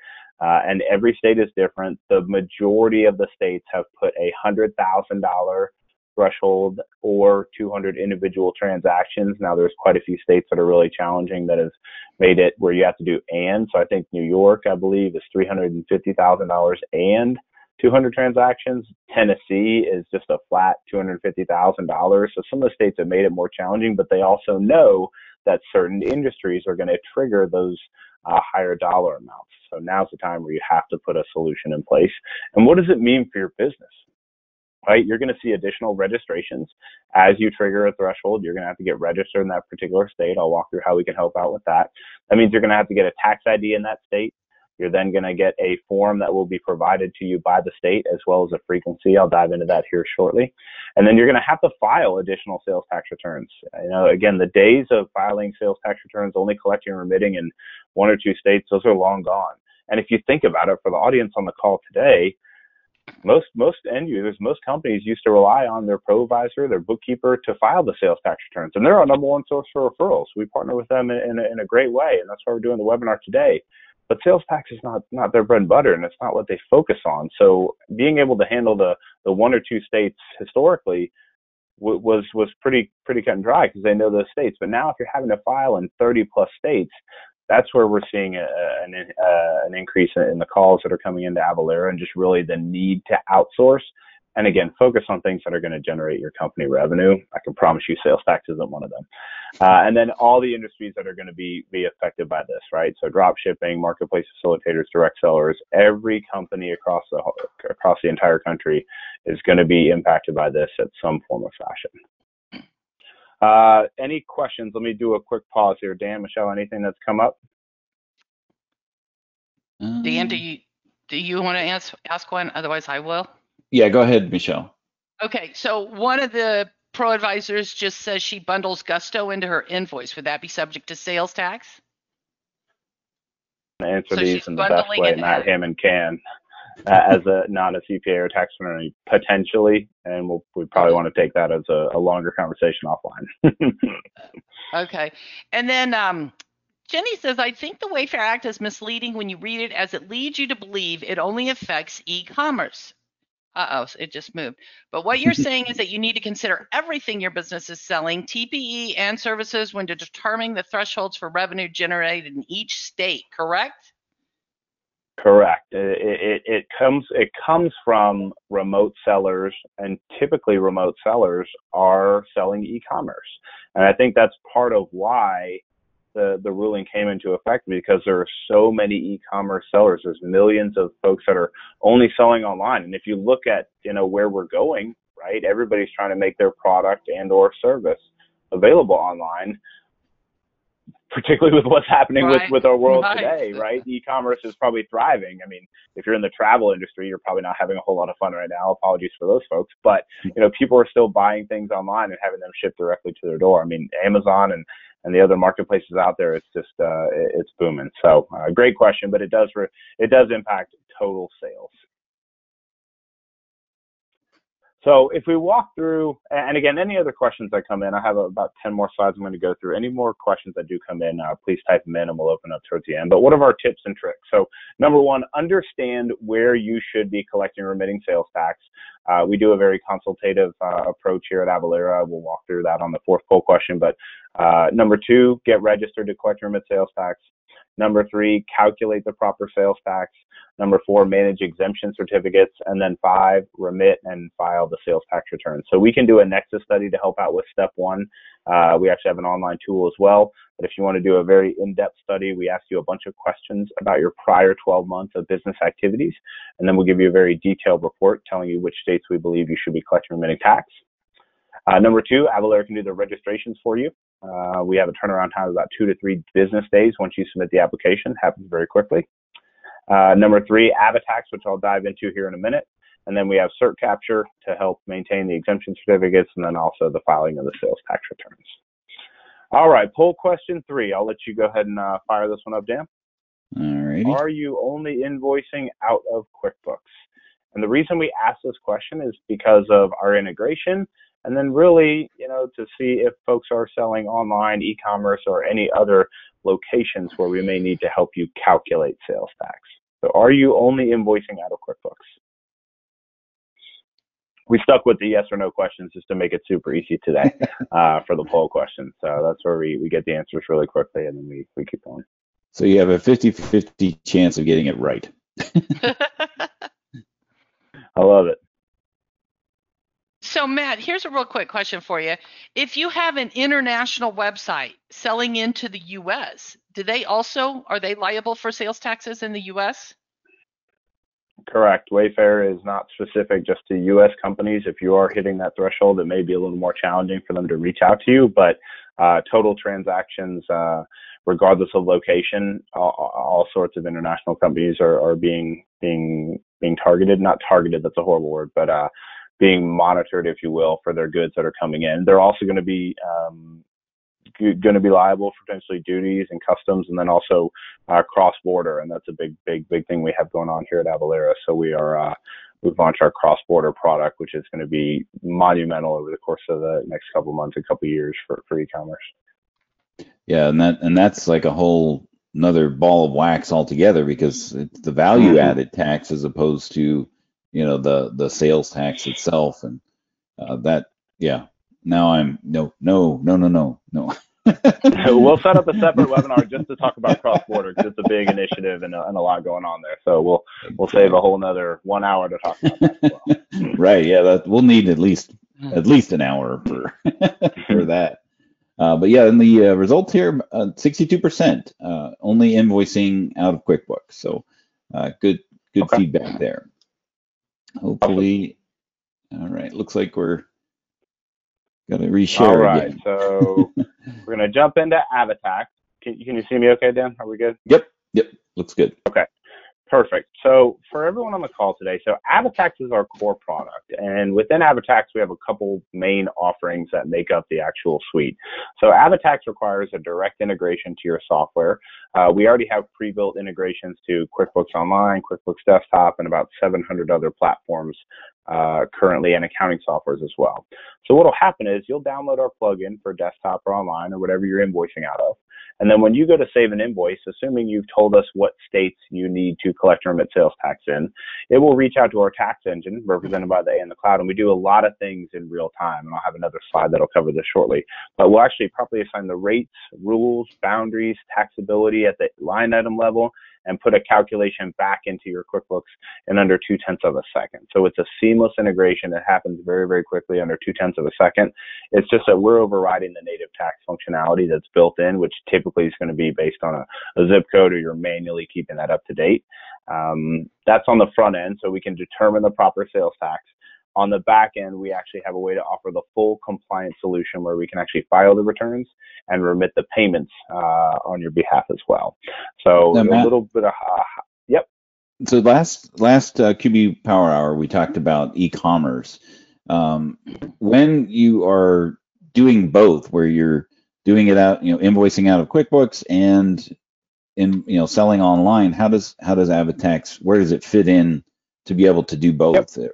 Uh, and every state is different. The majority of the states have put a hundred thousand dollar threshold or 200 individual transactions. Now there's quite a few states that are really challenging that have made it where you have to do and. So I think New York, I believe, is $350,000 and 200 transactions. Tennessee is just a flat $250,000. So some of the states have made it more challenging, but they also know that certain industries are going to trigger those uh, higher dollar amounts. So now's the time where you have to put a solution in place. And what does it mean for your business? Right, you're going to see additional registrations as you trigger a threshold. You're going to have to get registered in that particular state. I'll walk through how we can help out with that. That means you're going to have to get a tax ID in that state. You're then going to get a form that will be provided to you by the state as well as a frequency. I'll dive into that here shortly. And then you're going to have to file additional sales tax returns. You know, again, the days of filing sales tax returns, only collecting and remitting in one or two states, those are long gone. And if you think about it, for the audience on the call today, most most end users, most companies used to rely on their ProAdvisor, their bookkeeper, to file the sales tax returns, and they're our number one source for referrals. We partner with them in, in, a, in a great way, and that's why we're doing the webinar today but sales tax is not not their bread and butter and it's not what they focus on. So being able to handle the the one or two states historically w- was was pretty pretty cut and dry because they know those states. But now if you're having to file in 30 plus states that's where we're seeing a, an, uh, an increase in the calls that are coming into Avalara and just really the need to outsource and again, focus on things that are going to generate your company revenue. I can promise you sales tax isn't one of them. Uh, and then all the industries that are going to be, be affected by this, right? So drop shipping, marketplace facilitators, direct sellers, every company across the, across the entire country is going to be impacted by this at some form or fashion. Uh, any questions? Let me do a quick pause here. Dan, Michelle, anything that's come up? Dan, do you, do you want to ask, ask one? Otherwise, I will. Yeah, go ahead, Michelle. Okay, so one of the pro advisors just says she bundles Gusto into her invoice. Would that be subject to sales tax? Answer so these in the best way, not him and can. Uh, as a not a CPA or tax attorney, potentially, and we'll, we probably want to take that as a, a longer conversation offline. okay, and then um, Jenny says, I think the Wayfair Act is misleading when you read it as it leads you to believe it only affects e-commerce. Uh-oh, it just moved. But what you're saying is that you need to consider everything your business is selling, TPP and services, when determining the thresholds for revenue generated in each state, correct? Correct. It, it, it comes it comes from remote sellers, and typically remote sellers are selling e-commerce, and I think that's part of why the, the ruling came into effect because there are so many e-commerce sellers. There's millions of folks that are only selling online. And if you look at, you know, where we're going, right, everybody's trying to make their product and or service available online, particularly with what's happening right. with, with our world right. today, right? E-commerce is probably thriving. I mean, if you're in the travel industry, you're probably not having a whole lot of fun right now. Apologies for those folks, but you know, people are still buying things online and having them shipped directly to their door. I mean, Amazon and and the other marketplaces out there, it's just uh, it's booming. So uh, great question, but it does re- it does impact total sales. So if we walk through, and again, any other questions that come in, I have about 10 more slides I'm going to go through. Any more questions that do come in, uh, please type them in and we'll open up towards the end. But what are our tips and tricks? So number one, understand where you should be collecting remitting sales tax. Uh, we do a very consultative uh, approach here at Avalara. We'll walk through that on the fourth poll question. But uh, number two, get registered to collect remit sales tax. Number three, calculate the proper sales tax. Number four, manage exemption certificates. And then five, remit and file the sales tax return. So we can do a Nexus study to help out with step one. Uh, we actually have an online tool as well. But if you want to do a very in-depth study, we ask you a bunch of questions about your prior 12 months of business activities. And then we'll give you a very detailed report telling you which states we believe you should be collecting remitting tax. Uh, number two, Avalara can do the registrations for you. Uh, we have a turnaround time of about two to three business days once you submit the application. Happens very quickly. Uh, number three, Avatax, which I'll dive into here in a minute. And then we have Cert Capture to help maintain the exemption certificates and then also the filing of the sales tax returns. All right, poll question three. I'll let you go ahead and uh, fire this one up, Dan. All right. Are you only invoicing out of QuickBooks? And the reason we ask this question is because of our integration and then really, you know, to see if folks are selling online, e-commerce, or any other locations where we may need to help you calculate sales tax. So are you only invoicing out of QuickBooks? We stuck with the yes or no questions just to make it super easy today uh, for the poll question. So that's where we, we get the answers really quickly and then we, we keep going. So you have a 50-50 chance of getting it right. I love it. So, Matt, here's a real quick question for you. If you have an international website selling into the U.S., do they also are they liable for sales taxes in the U.S.? Correct. Wayfair is not specific just to U.S. companies. If you are hitting that threshold, it may be a little more challenging for them to reach out to you. But uh, total transactions, uh, regardless of location, all, all, sorts of international companies are, are being being being targeted. Not targeted. That's a horrible word, but uh, being monitored, if you will, for their goods that are coming in. They're also going to be um, going to be liable for potentially duties and customs, and then also uh, cross-border, and that's a big, big, big thing we have going on here at Avalara. So we are uh, we've launched our cross-border product, which is going to be monumental over the course of the next couple months, a couple years for for e-commerce. Yeah, and that and that's like a whole another ball of wax altogether because it's the value-added tax as opposed to you know the the sales tax itself and uh, that yeah now i'm no no no no no no we'll set up a separate webinar just to talk about cross border because it's a big initiative and a, and a, lot going on there so we'll we'll save a whole another one hour to talk about that as well. right yeah that we'll need at least at least an hour for for that uh, but yeah, and the uh, results here, uh, 62% uh, only invoicing out of QuickBooks. So uh, good good okay. feedback there. Hopefully, all right. Looks like we're gonna reshare. All right, again. so we're gonna jump into Avatax. Can, can you see me okay, Dan? Are we good? Yep. Yep. Looks good. Okay. Perfect. So for everyone on the call today, so Avatax is our core product, and within Avatax we have a couple main offerings that make up the actual suite. So Avatax requires a direct integration to your software. Uh, we already have pre-built integrations to QuickBooks Online, QuickBooks Desktop, and about 700 other platforms uh, currently and accounting softwares as well. So what will happen is you'll download our plugin for desktop or online or whatever you're invoicing out of. And then when you go to save an invoice, assuming you've told us what states you need to collect and remit sales tax in, it will reach out to our tax engine represented by the A in the cloud. And we do a lot of things in real time. And I'll have another slide that'll cover this shortly. But we'll actually properly assign the rates, rules, boundaries, taxability at the line item level, and put a calculation back into your QuickBooks in under two tenths of a second. So it's a seamless integration. It happens very, very quickly under two tenths of a second. It's just that we're overriding the native tax functionality that's built in, which typically is going to be based on a, a zip code or you're manually keeping that up to date. Um, that's on the front end, so we can determine the proper sales tax. On the back end, we actually have a way to offer the full compliance solution where we can actually file the returns and remit the payments uh, on your behalf as well. So now, Matt, a little bit of uh, yep. So last last uh, QB Power Hour, we talked about e-commerce. Um, when you are doing both, where you're doing it out, you know, invoicing out of QuickBooks and in you know selling online. How does how does Avatax where does it fit in to be able to do both? Yep.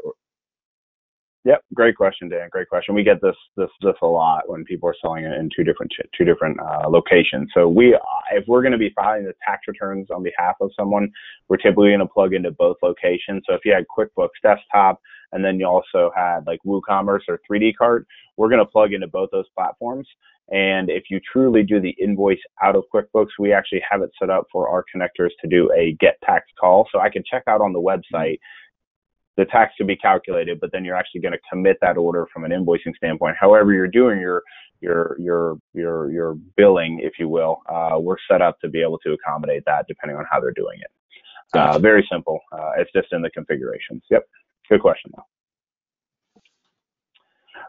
Yep, great question, Dan. Great question. We get this this this a lot when people are selling it in two different two different uh, locations. So we, if we're going to be filing the tax returns on behalf of someone, we're typically going to plug into both locations. So if you had QuickBooks Desktop and then you also had like WooCommerce or 3D Cart, we're going to plug into both those platforms. And if you truly do the invoice out of QuickBooks, we actually have it set up for our connectors to do a get tax call. So I can check out on the website the tax to be calculated, but then you're actually going to commit that order from an invoicing standpoint. However, you're doing your your your your your billing, if you will, uh, we're set up to be able to accommodate that depending on how they're doing it. Uh, very simple. Uh, it's just in the configurations. Yep. Good question though.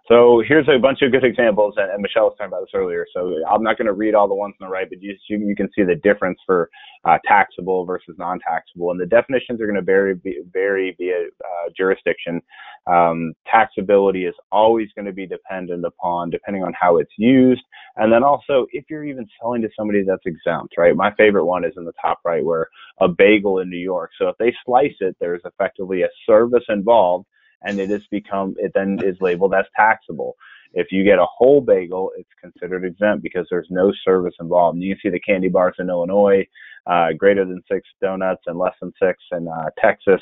So here's a bunch of good examples, and, Michelle was talking about this earlier. So I'm not going to read all the ones on the right, but you, you, you can see the difference for uh, taxable versus non-taxable, and the definitions are going to vary vary via uh, jurisdiction. Um, taxability is always going to be dependent upon depending on how it's used, and then also if you're even selling to somebody that's exempt. Right, my favorite one is in the top right, where a bagel in New York. So if they slice it, there's effectively a service involved and it is become it then is labeled as taxable. If you get a whole bagel, it's considered exempt because there's no service involved. And you can see the candy bars in Illinois, uh, greater than six donuts and less than six in uh, Texas,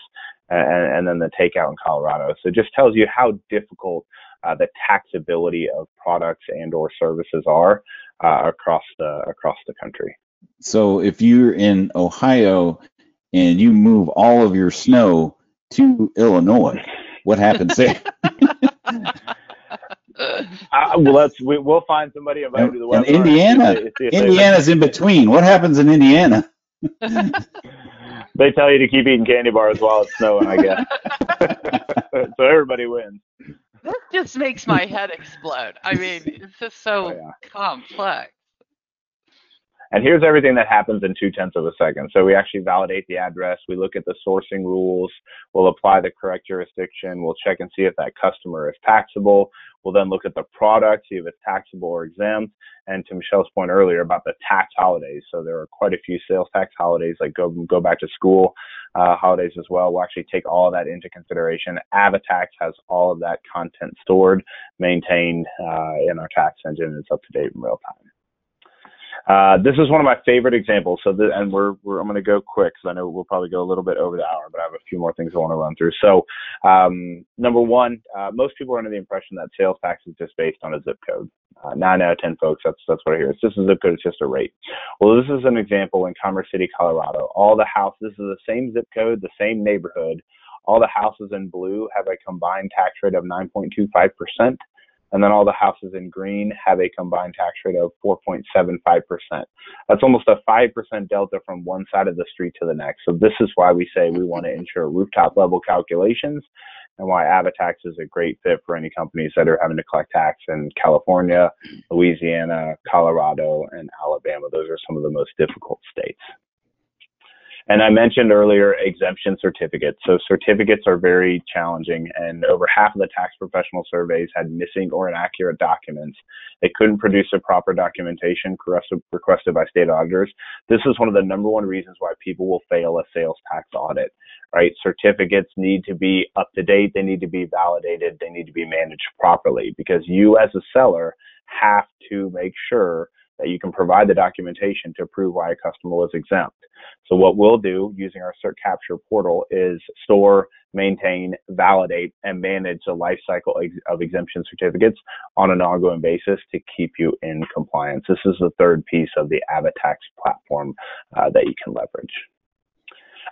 and, and, then the takeout in Colorado. So it just tells you how difficult uh, the taxability of products and or services are uh, across the across the country. So if you're in Ohio and you move all of your snow to Illinois, what happens there? Uh, well, let's we, will find somebody about and, to the webinar. Indiana, if they, if Indiana's in between. What happens in Indiana? they tell you to keep eating candy bars while it's snowing, I guess. so everybody wins. This just makes my head explode. I mean, it's just so oh, yeah. complex. And here's everything that happens in two tenths of a second. So we actually validate the address. We look at the sourcing rules. We'll apply the correct jurisdiction. We'll check and see if that customer is taxable. We'll then look at the product, see if it's taxable or exempt. And to Michelle's point earlier about the tax holidays. So there are quite a few sales tax holidays, like go, go back to school uh, holidays as well. We'll actually take all of that into consideration. Avatax has all of that content stored, maintained uh, in our tax engine. and It's up to date in real time. Uh, this is one of my favorite examples. So, the, and we're, we're I'm going to go quick because I know we'll probably go a little bit over the hour, but I have a few more things I want to run through. So, um, number one, uh, most people are under the impression that sales tax is just based on a zip code. Uh, nine out of ten folks, that's that's what I hear. It's just a zip code. It's just a rate. Well, this is an example in Commerce City, Colorado. All the houses, this is the same zip code, the same neighborhood. All the houses in blue have a combined tax rate of 9.25 percent and then all the houses in green have a combined tax rate of 4.75%. That's almost a 5% delta from one side of the street to the next. So this is why we say we want to ensure rooftop level calculations and why Avatax is a great fit for any companies that are having to collect tax in California, Louisiana, Colorado, and Alabama. Those are some of the most difficult states. And I mentioned earlier exemption certificates. So certificates are very challenging, and over half of the tax professional surveys had missing or inaccurate documents. They couldn't produce a proper documentation requested by state auditors. This is one of the number one reasons why people will fail a sales tax audit, right? Certificates need to be up to date, they need to be validated, they need to be managed properly because you as a seller have to make sure that you can provide the documentation to prove why a customer was exempt. So what we'll do using our Cert Capture portal is store, maintain, validate, and manage the life cycle of exemption certificates on an ongoing basis to keep you in compliance. This is the third piece of the Avatax platform uh, that you can leverage.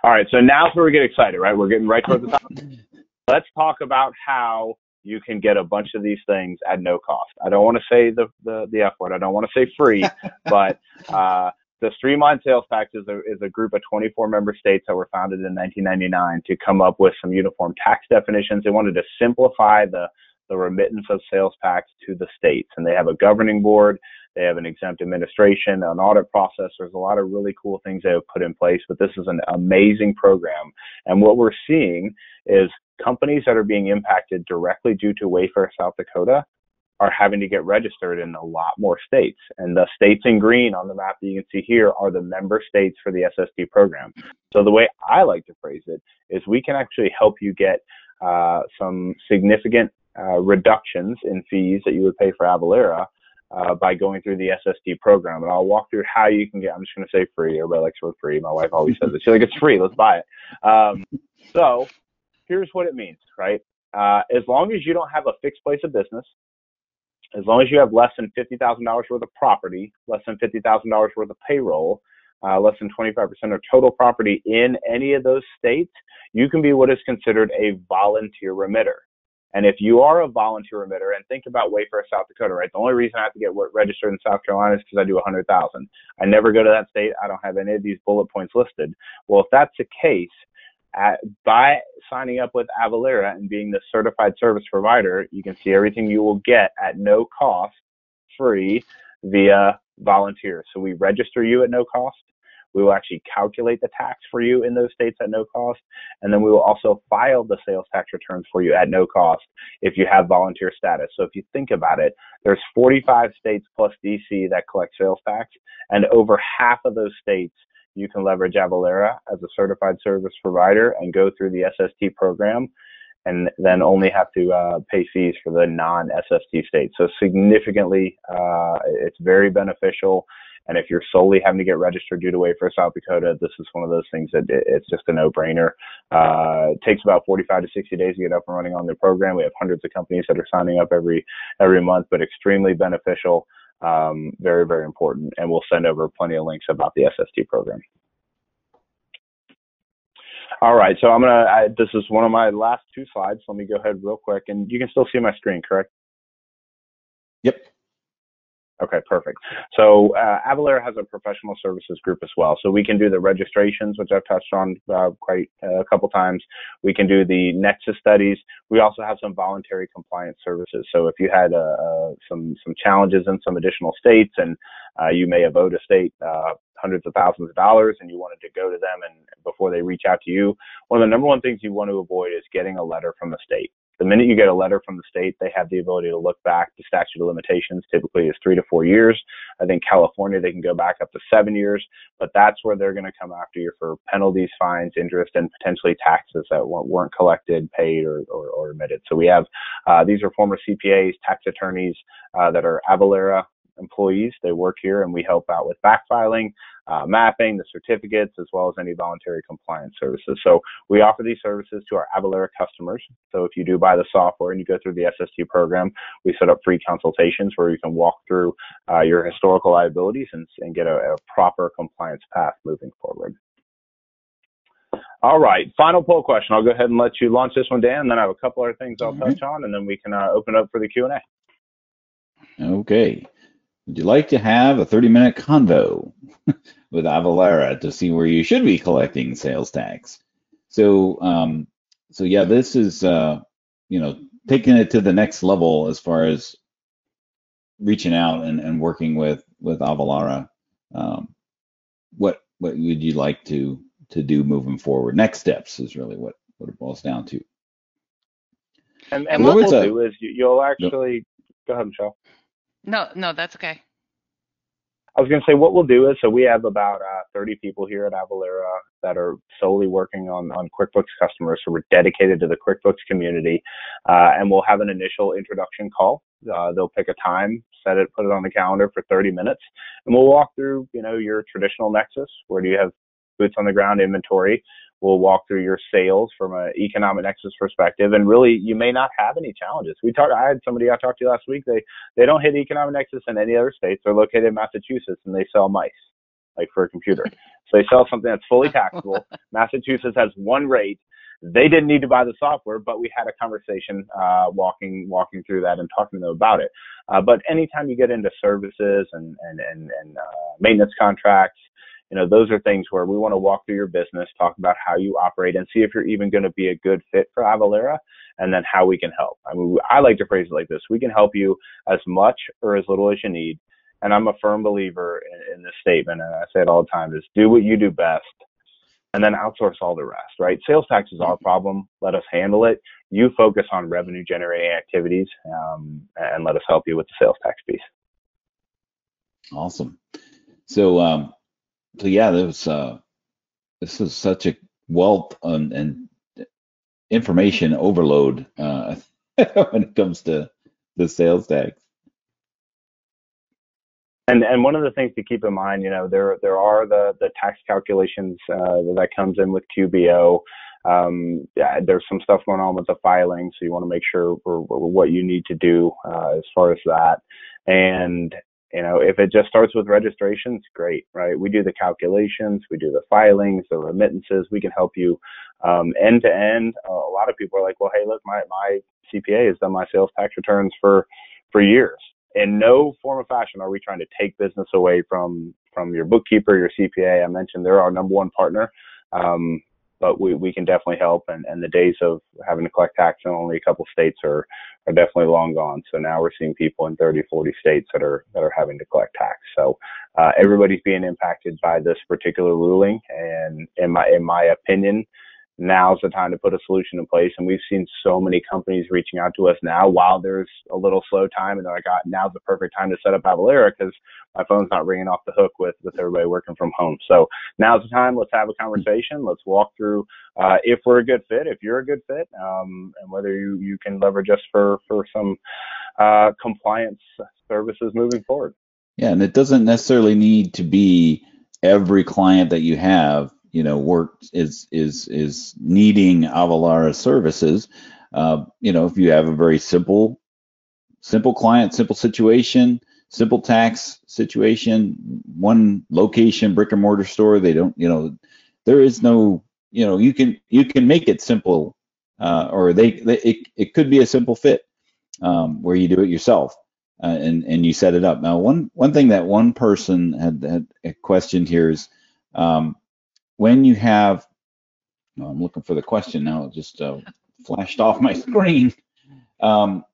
All right, so now's where we get excited, right? We're getting right towards the top. Let's talk about how you can get a bunch of these things at no cost. I don't want to say the, the, the F word. I don't want to say free, but uh, the Streamline Sales Tax is a, is a group of 24 member states that were founded in 1999 to come up with some uniform tax definitions. They wanted to simplify the, the remittance of sales tax to the states. And they have a governing board, they have an exempt administration, an audit process. There's a lot of really cool things they have put in place, but this is an amazing program. And what we're seeing is companies that are being impacted directly due to Wayfair South Dakota are having to get registered in a lot more states. And the states in green on the map that you can see here are the member states for the SST program. So the way I like to phrase it is we can actually help you get uh, some significant uh, reductions in fees that you would pay for Avalara uh, by going through the SST program. And I'll walk through how you can get, I'm just going to say free. Everybody likes the word free. My wife always says it. She's like, it's free. Let's buy it. Um, so here's what it means, right? Uh, as long as you don't have a fixed place of business, as long as you have less than $50,000 worth of property, less than $50,000 worth of payroll, uh, less than 25% of total property in any of those states, you can be what is considered a volunteer remitter. And if you are a volunteer remitter, and think about Wayfair, South Dakota, right? The only reason I have to get registered in South Carolina is because I do 100,000. I never go to that state. I don't have any of these bullet points listed. Well, if that's the case, at, by signing up with Avalara and being the certified service provider, you can see everything you will get at no cost, free, via volunteer. So we register you at no cost. We will actually calculate the tax for you in those states at no cost. And then we will also file the sales tax returns for you at no cost if you have volunteer status. So if you think about it, there's 45 states plus DC that collect sales tax, and over half of those states you can leverage Avalara as a certified service provider and go through the SST program and then only have to uh, pay fees for the non-SST states. So significantly, uh, it's very beneficial. And if you're solely having to get registered due to Wayfair South Dakota, this is one of those things that it's just a no-brainer. Uh, it takes about 45 to 60 days to get up and running on the program. We have hundreds of companies that are signing up every every month, but extremely beneficial. Um, very very important, and we'll send over plenty of links about the SST program. All right, so I'm gonna. I, this is one of my last two slides. Let me go ahead real quick, and you can still see my screen, correct? Yep. Okay, perfect. So uh, Avalara has a professional services group as well. So we can do the registrations, which I've touched on uh, quite uh, a couple times. We can do the Nexus studies. We also have some voluntary compliance services. So if you had uh, uh, some some challenges in some additional states, and uh, you may have owed a state hundreds of thousands of dollars, and you wanted to go to them and before they reach out to you, one of the number one things you want to avoid is getting a letter from the state the minute you get a letter from the state, they have the ability to look back. The statute of limitations typically is three to four years. I think California, they can go back up to seven years, but that's where they're going to come after you for penalties, fines, interest, and potentially taxes that weren't collected, paid, or, or, or remitted. So we have, uh, these are former CPAs, tax attorneys uh, that are Avalara employees. They work here and we help out with backfiling, uh, mapping, the certificates, as well as any voluntary compliance services. So we offer these services to our Avalara customers. So if you do buy the software and you go through the SST program, we set up free consultations where you can walk through uh, your historical liabilities and, and get a, a proper compliance path moving forward. All right, final poll question. I'll go ahead and let you launch this one, Dan, and then I have a couple other things I'll touch on, and then we can uh, open up for the Q&A. Okay. Would you like to have a 30 minute convo with Avalara to see where you should be collecting sales tax? So, um, so yeah, this is, uh, you know, taking it to the next level as far as reaching out and, and working with, with Avalara. Um, what, what would you like to, to do moving forward? Next steps is really what, what it boils down to. And, and what we'll do is you, will actually, go ahead, Michelle. No, no, that's okay. I was going to say what we'll do is so we have about uh, 30 people here at Avalara that are solely working on, on QuickBooks customers. So we're dedicated to the QuickBooks community, uh, and we'll have an initial introduction call. Uh, they'll pick a time, set it, put it on the calendar for 30 minutes, and we'll walk through, you know, your traditional Nexus. Where do you have boots on the ground inventory? We'll walk through your sales from an economic nexus perspective, and really, you may not have any challenges. We talked. I had somebody I talked to last week. They they don't hit economic nexus in any other states. They're located in Massachusetts, and they sell mice, like for a computer. So they sell something that's fully taxable. Massachusetts has one rate. They didn't need to buy the software, but we had a conversation uh, walking walking through that and talking to them about it. Uh, but anytime you get into services and and and, and uh, maintenance contracts, you know, those are things where we want to walk through your business, talk about how you operate, and see if you're even going to be a good fit for Avalara, and then how we can help. I mean, I like to phrase it like this: we can help you as much or as little as you need. And I'm a firm believer in, in this statement, and I say it all the time: is do what you do best, and then outsource all the rest, right? Sales tax is our problem. Let us handle it. You focus on revenue generating activities um, and let us help you with the sales tax piece. Awesome. So, um, so yeah, there's uh, this is such a wealth and, and information overload uh, when it comes to the sales tax. And and one of the things to keep in mind, you know, there there are the the tax calculations uh, that comes in with QBO. Um, yeah, there's some stuff going on with the filing, so you want to make sure what you need to do uh, as far as that. And you know, if it just starts with registrations, great, right? We do the calculations, we do the filings, the remittances. We can help you um, end to end. A lot of people are like, well, hey, look, my my CPA has done my sales tax returns for for years in no form of fashion are we trying to take business away from from your bookkeeper, your CPA. I mentioned they're our number one partner, um, but we, we can definitely help. And, and the days of having to collect tax in only a couple states are are definitely long gone. So now we're seeing people in 30, 40 states that are that are having to collect tax. So uh, everybody's being impacted by this particular ruling. And in my in my opinion, now's the time to put a solution in place. And we've seen so many companies reaching out to us now while there's a little slow time. And they're like, ah, now's the perfect time to set up Avalara because my phone's not ringing off the hook with, with everybody working from home. So now's the time. Let's have a conversation. Let's walk through uh, if we're a good fit, if you're a good fit, um, and whether you, you can leverage us for, for some uh, compliance services moving forward. Yeah, and it doesn't necessarily need to be every client that you have you know work is is is needing Avalara services. Uh, you know, if you have a very simple simple client, simple situation, simple tax situation, one location, brick and mortar store, they don't, you know, there is no, you know, you can you can make it simple, uh, or they, they it, it could be a simple fit um, where you do it yourself. Uh, and and you set it up. Now, one one thing that one person had, had questioned here is, um, when you have, oh, I'm looking for the question now, it just uh, flashed off my screen. Um,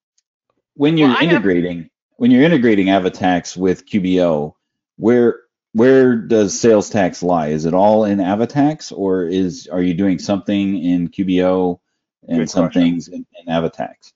when you're well, integrating, have... when you're integrating Avatax with QBO, where where does sales tax lie? Is it all in Avatax, or is are you doing something in QBO and Good some question. things in, in Avatax?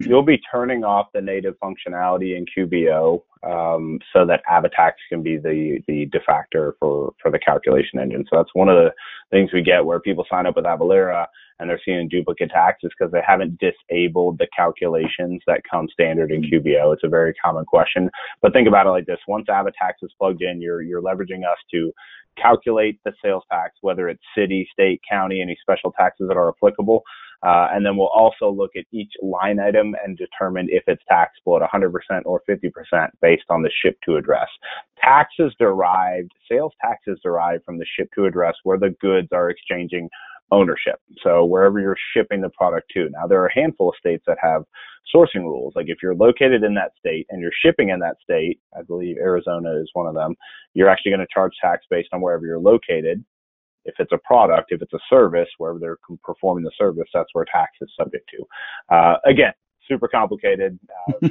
You'll be turning off the native functionality in QBO um, so that Avatax can be the the de facto for for the calculation engine. So that's one of the things we get where people sign up with Avalara and they're seeing duplicate taxes because they haven't disabled the calculations that come standard in QBO. It's a very common question. But think about it like this: once Avatax is plugged in, you're you're leveraging us to calculate the sales tax, whether it's city, state, county, any special taxes that are applicable. Uh, and then we'll also look at each line item and determine if it's taxable at 100% or 50% based on the ship to address. Taxes derived, sales taxes derived from the ship to address where the goods are exchanging ownership. So wherever you're shipping the product to. Now there are a handful of states that have sourcing rules. Like if you're located in that state and you're shipping in that state, I believe Arizona is one of them, you're actually going to charge tax based on wherever you're located. If it's a product, if it's a service, wherever they're performing the service, that's where tax is subject to. Uh, again, super complicated, uh,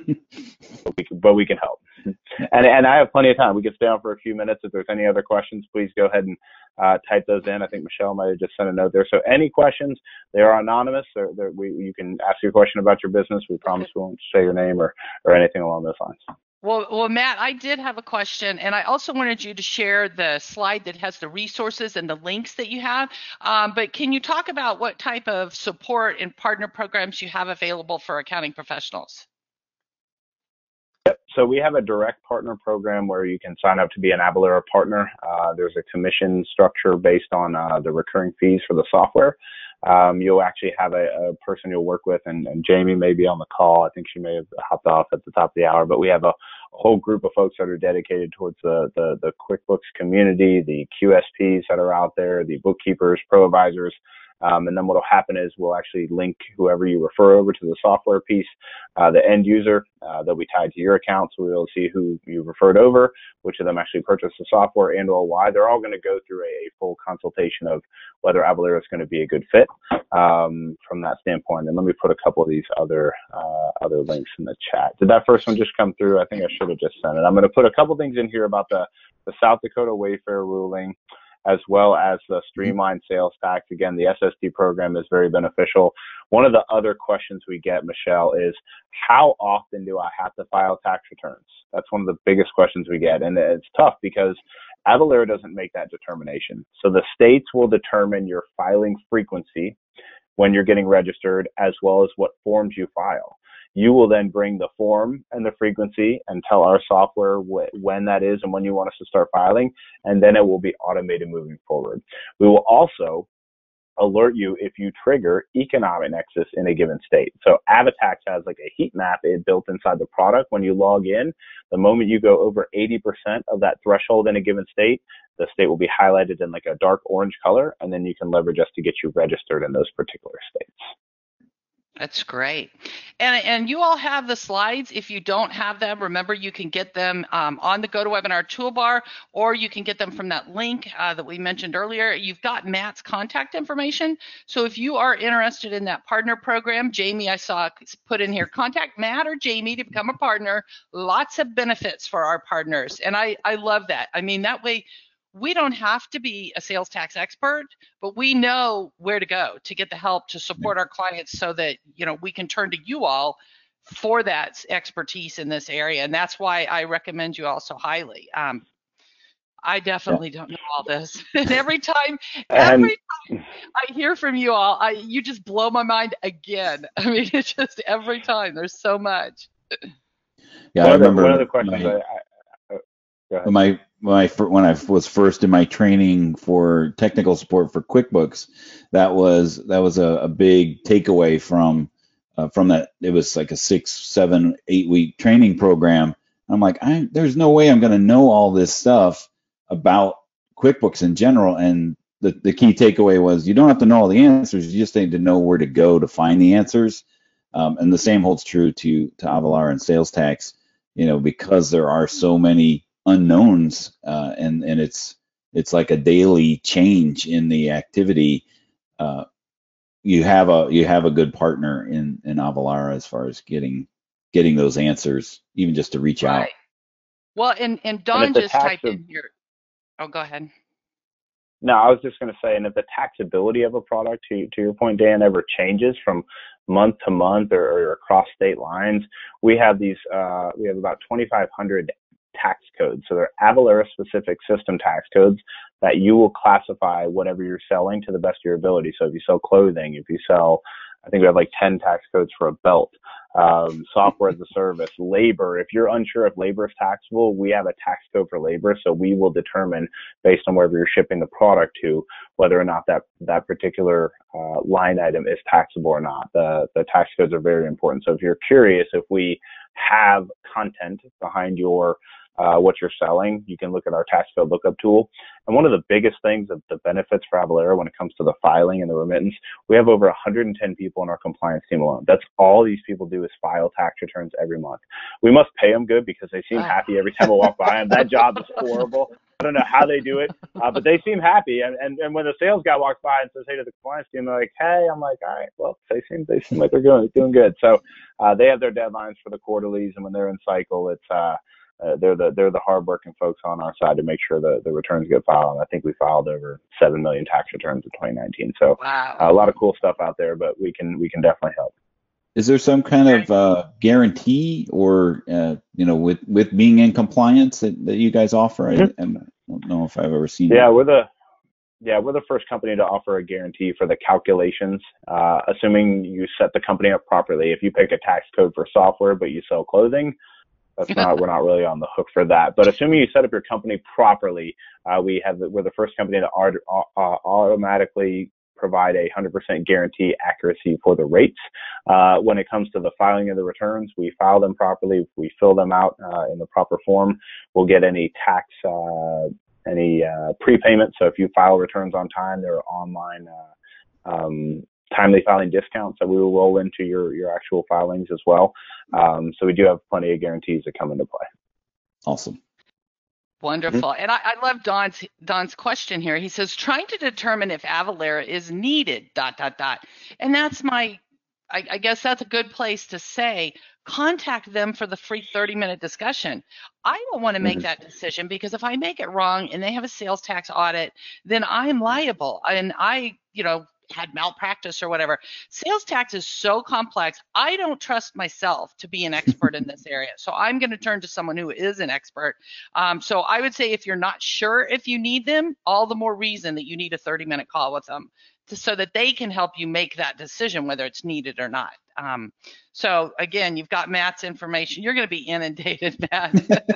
but, we can, but we can help. And and I have plenty of time. We can stay on for a few minutes. If there's any other questions, please go ahead and uh, type those in. I think Michelle might have just sent a note there. So any questions, they are anonymous. They're, they're, we, you can ask your question about your business. We promise we won't say your name or or anything along those lines. Well, well, Matt, I did have a question, and I also wanted you to share the slide that has the resources and the links that you have. Um, but can you talk about what type of support and partner programs you have available for accounting professionals? Yep. So we have a direct partner program where you can sign up to be an Avalara partner. Uh, there's a commission structure based on uh, the recurring fees for the software um, you'll actually have a, a, person you'll work with, and, and, Jamie may be on the call. I think she may have hopped off at the top of the hour, but we have a, whole group of folks that are dedicated towards the, the, the QuickBooks community, the QSPs that are out there, the bookkeepers, ProAdvisors, um, and then what will happen is we'll actually link whoever you refer over to the software piece, uh, the end user Uh, they'll be tied to your account. So we'll see who you referred over, which of them actually purchased the software and or why. They're all going to go through a, a, full consultation of whether Avalara is going to be a good fit um, from that standpoint. And let me put a couple of these other uh, other links in the chat. Did that first one just come through? I think I should have just sent it. I'm going to put a couple things in here about the, the South Dakota Wayfair ruling. As well as the mm-hmm. streamlined sales tax. Again, the SST program is very beneficial. One of the other questions we get, Michelle, is how often do I have to file tax returns? That's one of the biggest questions we get. And it's tough because Avalara doesn't make that determination. So the states will determine your filing frequency when you're getting registered as well as what forms you file. You will then bring the form and the frequency and tell our software wh- when that is and when you want us to start filing, and then it will be automated moving forward. We will also alert you if you trigger economic nexus in a given state. So Avatax has like a heat map it built inside the product. When you log in, the moment you go over 80% of that threshold in a given state, the state will be highlighted in like a dark orange color, and then you can leverage us to get you registered in those particular states. That's great. And, and you all have the slides. If you don't have them, remember you can get them um, on the GoToWebinar toolbar, or you can get them from that link uh, that we mentioned earlier. You've got Matt's contact information. So if you are interested in that partner program, Jamie, I saw put in here, contact Matt or Jamie to become a partner. Lots of benefits for our partners. And I, I love that. I mean, that way we don't have to be a sales tax expert, but we know where to go to get the help to support our clients so that, you know, we can turn to you all for that expertise in this area. And that's why I recommend you all so highly. Um, I definitely don't know all this. and every time, every time I hear from you all, I you just blow my mind again. I mean, it's just every time. There's so much. Yeah, one I of the, remember one of the questions my, I, Ahead. my when I when I was first in my training for technical support for QuickBooks, that was that was a, a big takeaway from uh, from that. It was like a six, seven, eight week training program. I'm like, I, there's no way I'm going to know all this stuff about QuickBooks in general. And the, the key takeaway was you don't have to know all the answers. You just need to know where to go to find the answers. Um, and the same holds true to to Avalara and sales tax. You know, because there are so many unknowns, uh, and and it's it's like a daily change in the activity. Uh, you have a you have a good partner in in Avalara as far as getting getting those answers, even just to reach out. Well, and and And Don if the just tax typed of- in here. Oh, go ahead. No, I was just going to say, and if the taxability of a product, to to your point, Dan, ever changes from month to month or, or across state lines, we have these. Uh, we have about 2,500 tax codes. So they're Avalara specific system tax codes that you will classify whatever you're selling to the best of your ability. So if you sell clothing, if you sell, I think we have like 10 tax codes for a belt. Um, software as a service, labor. If you're unsure if labor is taxable, we have a tax code for labor. So we will determine based on wherever you're shipping the product to whether or not that that particular uh, line item is taxable or not. The the tax codes are very important. So if you're curious if we have content behind your uh, what you're selling, you can look at our tax code lookup tool. And one of the biggest things of the benefits for Avalara when it comes to the filing and the remittance, we have over 110 people in our compliance team alone. That's all these people do is file tax returns every month. We must pay them good because they seem happy every time I walk by them. That job is horrible. I don't know how they do it, uh, but they seem happy. And, and and when the sales guy walks by and says hey to the compliance team, they're like, hey, I'm like, all right, well, they seem they seem like they're doing doing good. So uh, they have their deadlines for the quarterlies, and when they're in cycle, it's uh, uh, they're the they're the hardworking folks on our side to make sure the the returns get filed. And I think we filed over seven million tax returns in 2019. So Wow. uh, a lot of cool stuff out there, but we can we can definitely help. Is there some kind of uh, guarantee or uh, you know with with being in compliance that, that you guys offer? I, I don't know if I've ever seen. Yeah, that. we're the yeah we're the first company to offer a guarantee for the calculations, uh, assuming you set the company up properly. If you pick a tax code for software but you sell clothing, that's not we're not really on the hook for that. But assuming you set up your company properly, uh, we have we're the first company to art, uh, automatically provide a 100% guarantee accuracy for the rates. Uh, when it comes to the filing of the returns, we file them properly, we fill them out uh, in the proper form. We'll get any tax, uh, any uh, prepayment. So if you file returns on time, there are online uh, um, timely filing discounts that we will roll into your your actual filings as well. Um, so we do have plenty of guarantees that come into play. Awesome. Wonderful. And I, I love Don's Don's question here. He says, trying to determine if Avalara is needed, dot, dot, dot. And that's my I, I guess that's a good place to say, contact them for the free 30 minute discussion. I don't want to make mm-hmm. that decision because if I make it wrong and they have a sales tax audit, then I'm liable. And I, you know, had malpractice or whatever. Sales tax is so complex. I don't trust myself to be an expert in this area. So I'm going to turn to someone who is an expert. Um, so I would say if you're not sure if you need them, all the more reason that you need a 30 minute call with them to, so that they can help you make that decision whether it's needed or not. Um, so again, you've got Matt's information. You're going to be inundated, Matt.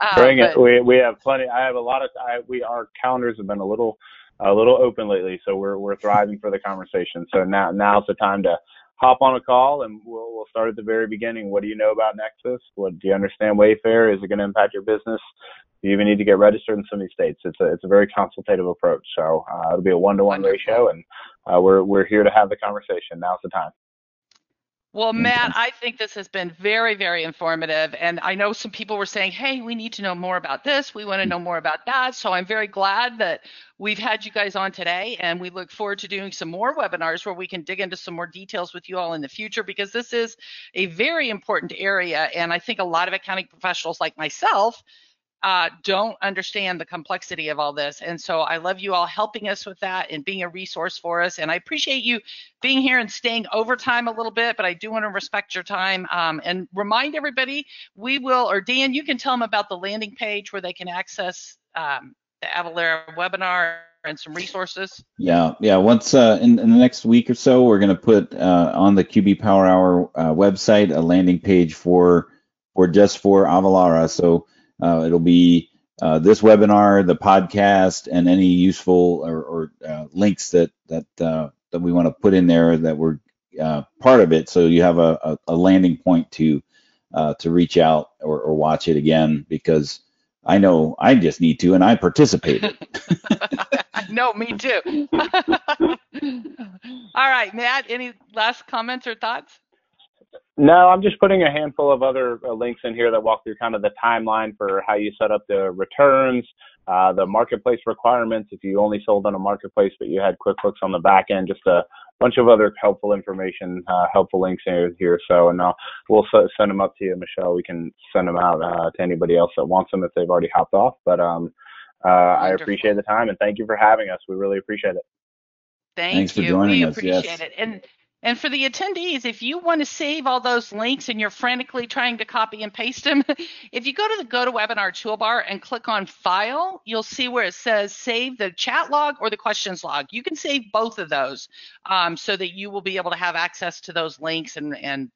uh, Bring it. We we have plenty. I have a lot of. I, we our calendars have been a little a little open lately, so we're we're thriving for the conversation. So now now's the time to hop on a call and we'll we'll start at the very beginning. What do you know about Nexus? What do you understand Wayfair? Is it going to impact your business? Do you even need to get registered in some of these states? It's a it's a very consultative approach. So uh, it'll be a one to one ratio, and uh, we're we're here to have the conversation. Now's the time. Well, Matt, I think this has been very, very informative. And I know some people were saying, hey, we need to know more about this. We want to know more about that. So I'm very glad that we've had you guys on today. And we look forward to doing some more webinars where we can dig into some more details with you all in the future because this is a very important area. And I think a lot of accounting professionals like myself uh, don't understand the complexity of all this. And so I love you all helping us with that and being a resource for us. And I appreciate you being here and staying overtime a little bit, but I do want to respect your time um, and remind everybody we will, or Dan, you can tell them about the landing page where they can access um, the Avalara webinar and some resources. Yeah, yeah. Once uh, in, in, the next week or so, we're going to put uh, on the QB Power Hour uh, website a landing page for for just for Avalara. So uh, it'll be uh, this webinar, the podcast, and any useful or, or uh, links that that uh, that we want to put in there that were uh, part of it. So you have a, a, landing point to uh, to reach out or, or watch it again because I know I just need to, and I participated. no, me too. All right, Matt. Any last comments or thoughts? No, I'm just putting a handful of other uh, links in here that walk through kind of the timeline for how you set up the returns, uh, the marketplace requirements. If you only sold on a marketplace but you had QuickBooks on the back end, just a bunch of other helpful information, uh, helpful links here. So, and uh, we'll send them up to you, Michelle. We can send them out uh, to anybody else that wants them if they've already hopped off. But um, uh, I appreciate the time and thank you for having us. We really appreciate it. Thank Thanks you. For joining we us. appreciate yes. it. And and for the attendees, if you want to save all those links and you're frantically trying to copy and paste them, if you go to the GoToWebinar toolbar and click on File, you'll see where it says Save the chat log or the questions log. You can save both of those um, so that you will be able to have access to those links and, and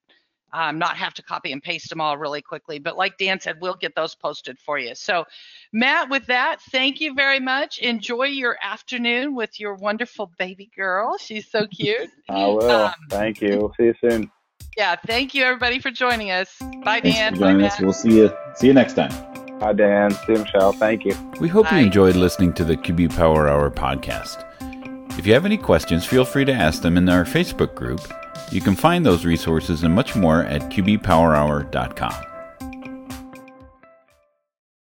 um, not have to copy and paste them all really quickly. But like Dan said, we'll get those posted for you. So, Matt, with that, thank you very much. Enjoy your afternoon with your wonderful baby girl. She's so cute. I will. Um, thank you. See you soon. Yeah, thank you everybody for joining us. Bye, Thanks Dan. For joining Bye, us. We'll see you. See you next time. Bye, Dan. See you, Michelle. Thank you. We hope Bye. you enjoyed listening to the QB Power Hour podcast. If you have any questions, feel free to ask them in our Facebook group you can find those resources and much more at qbpowerhour.com.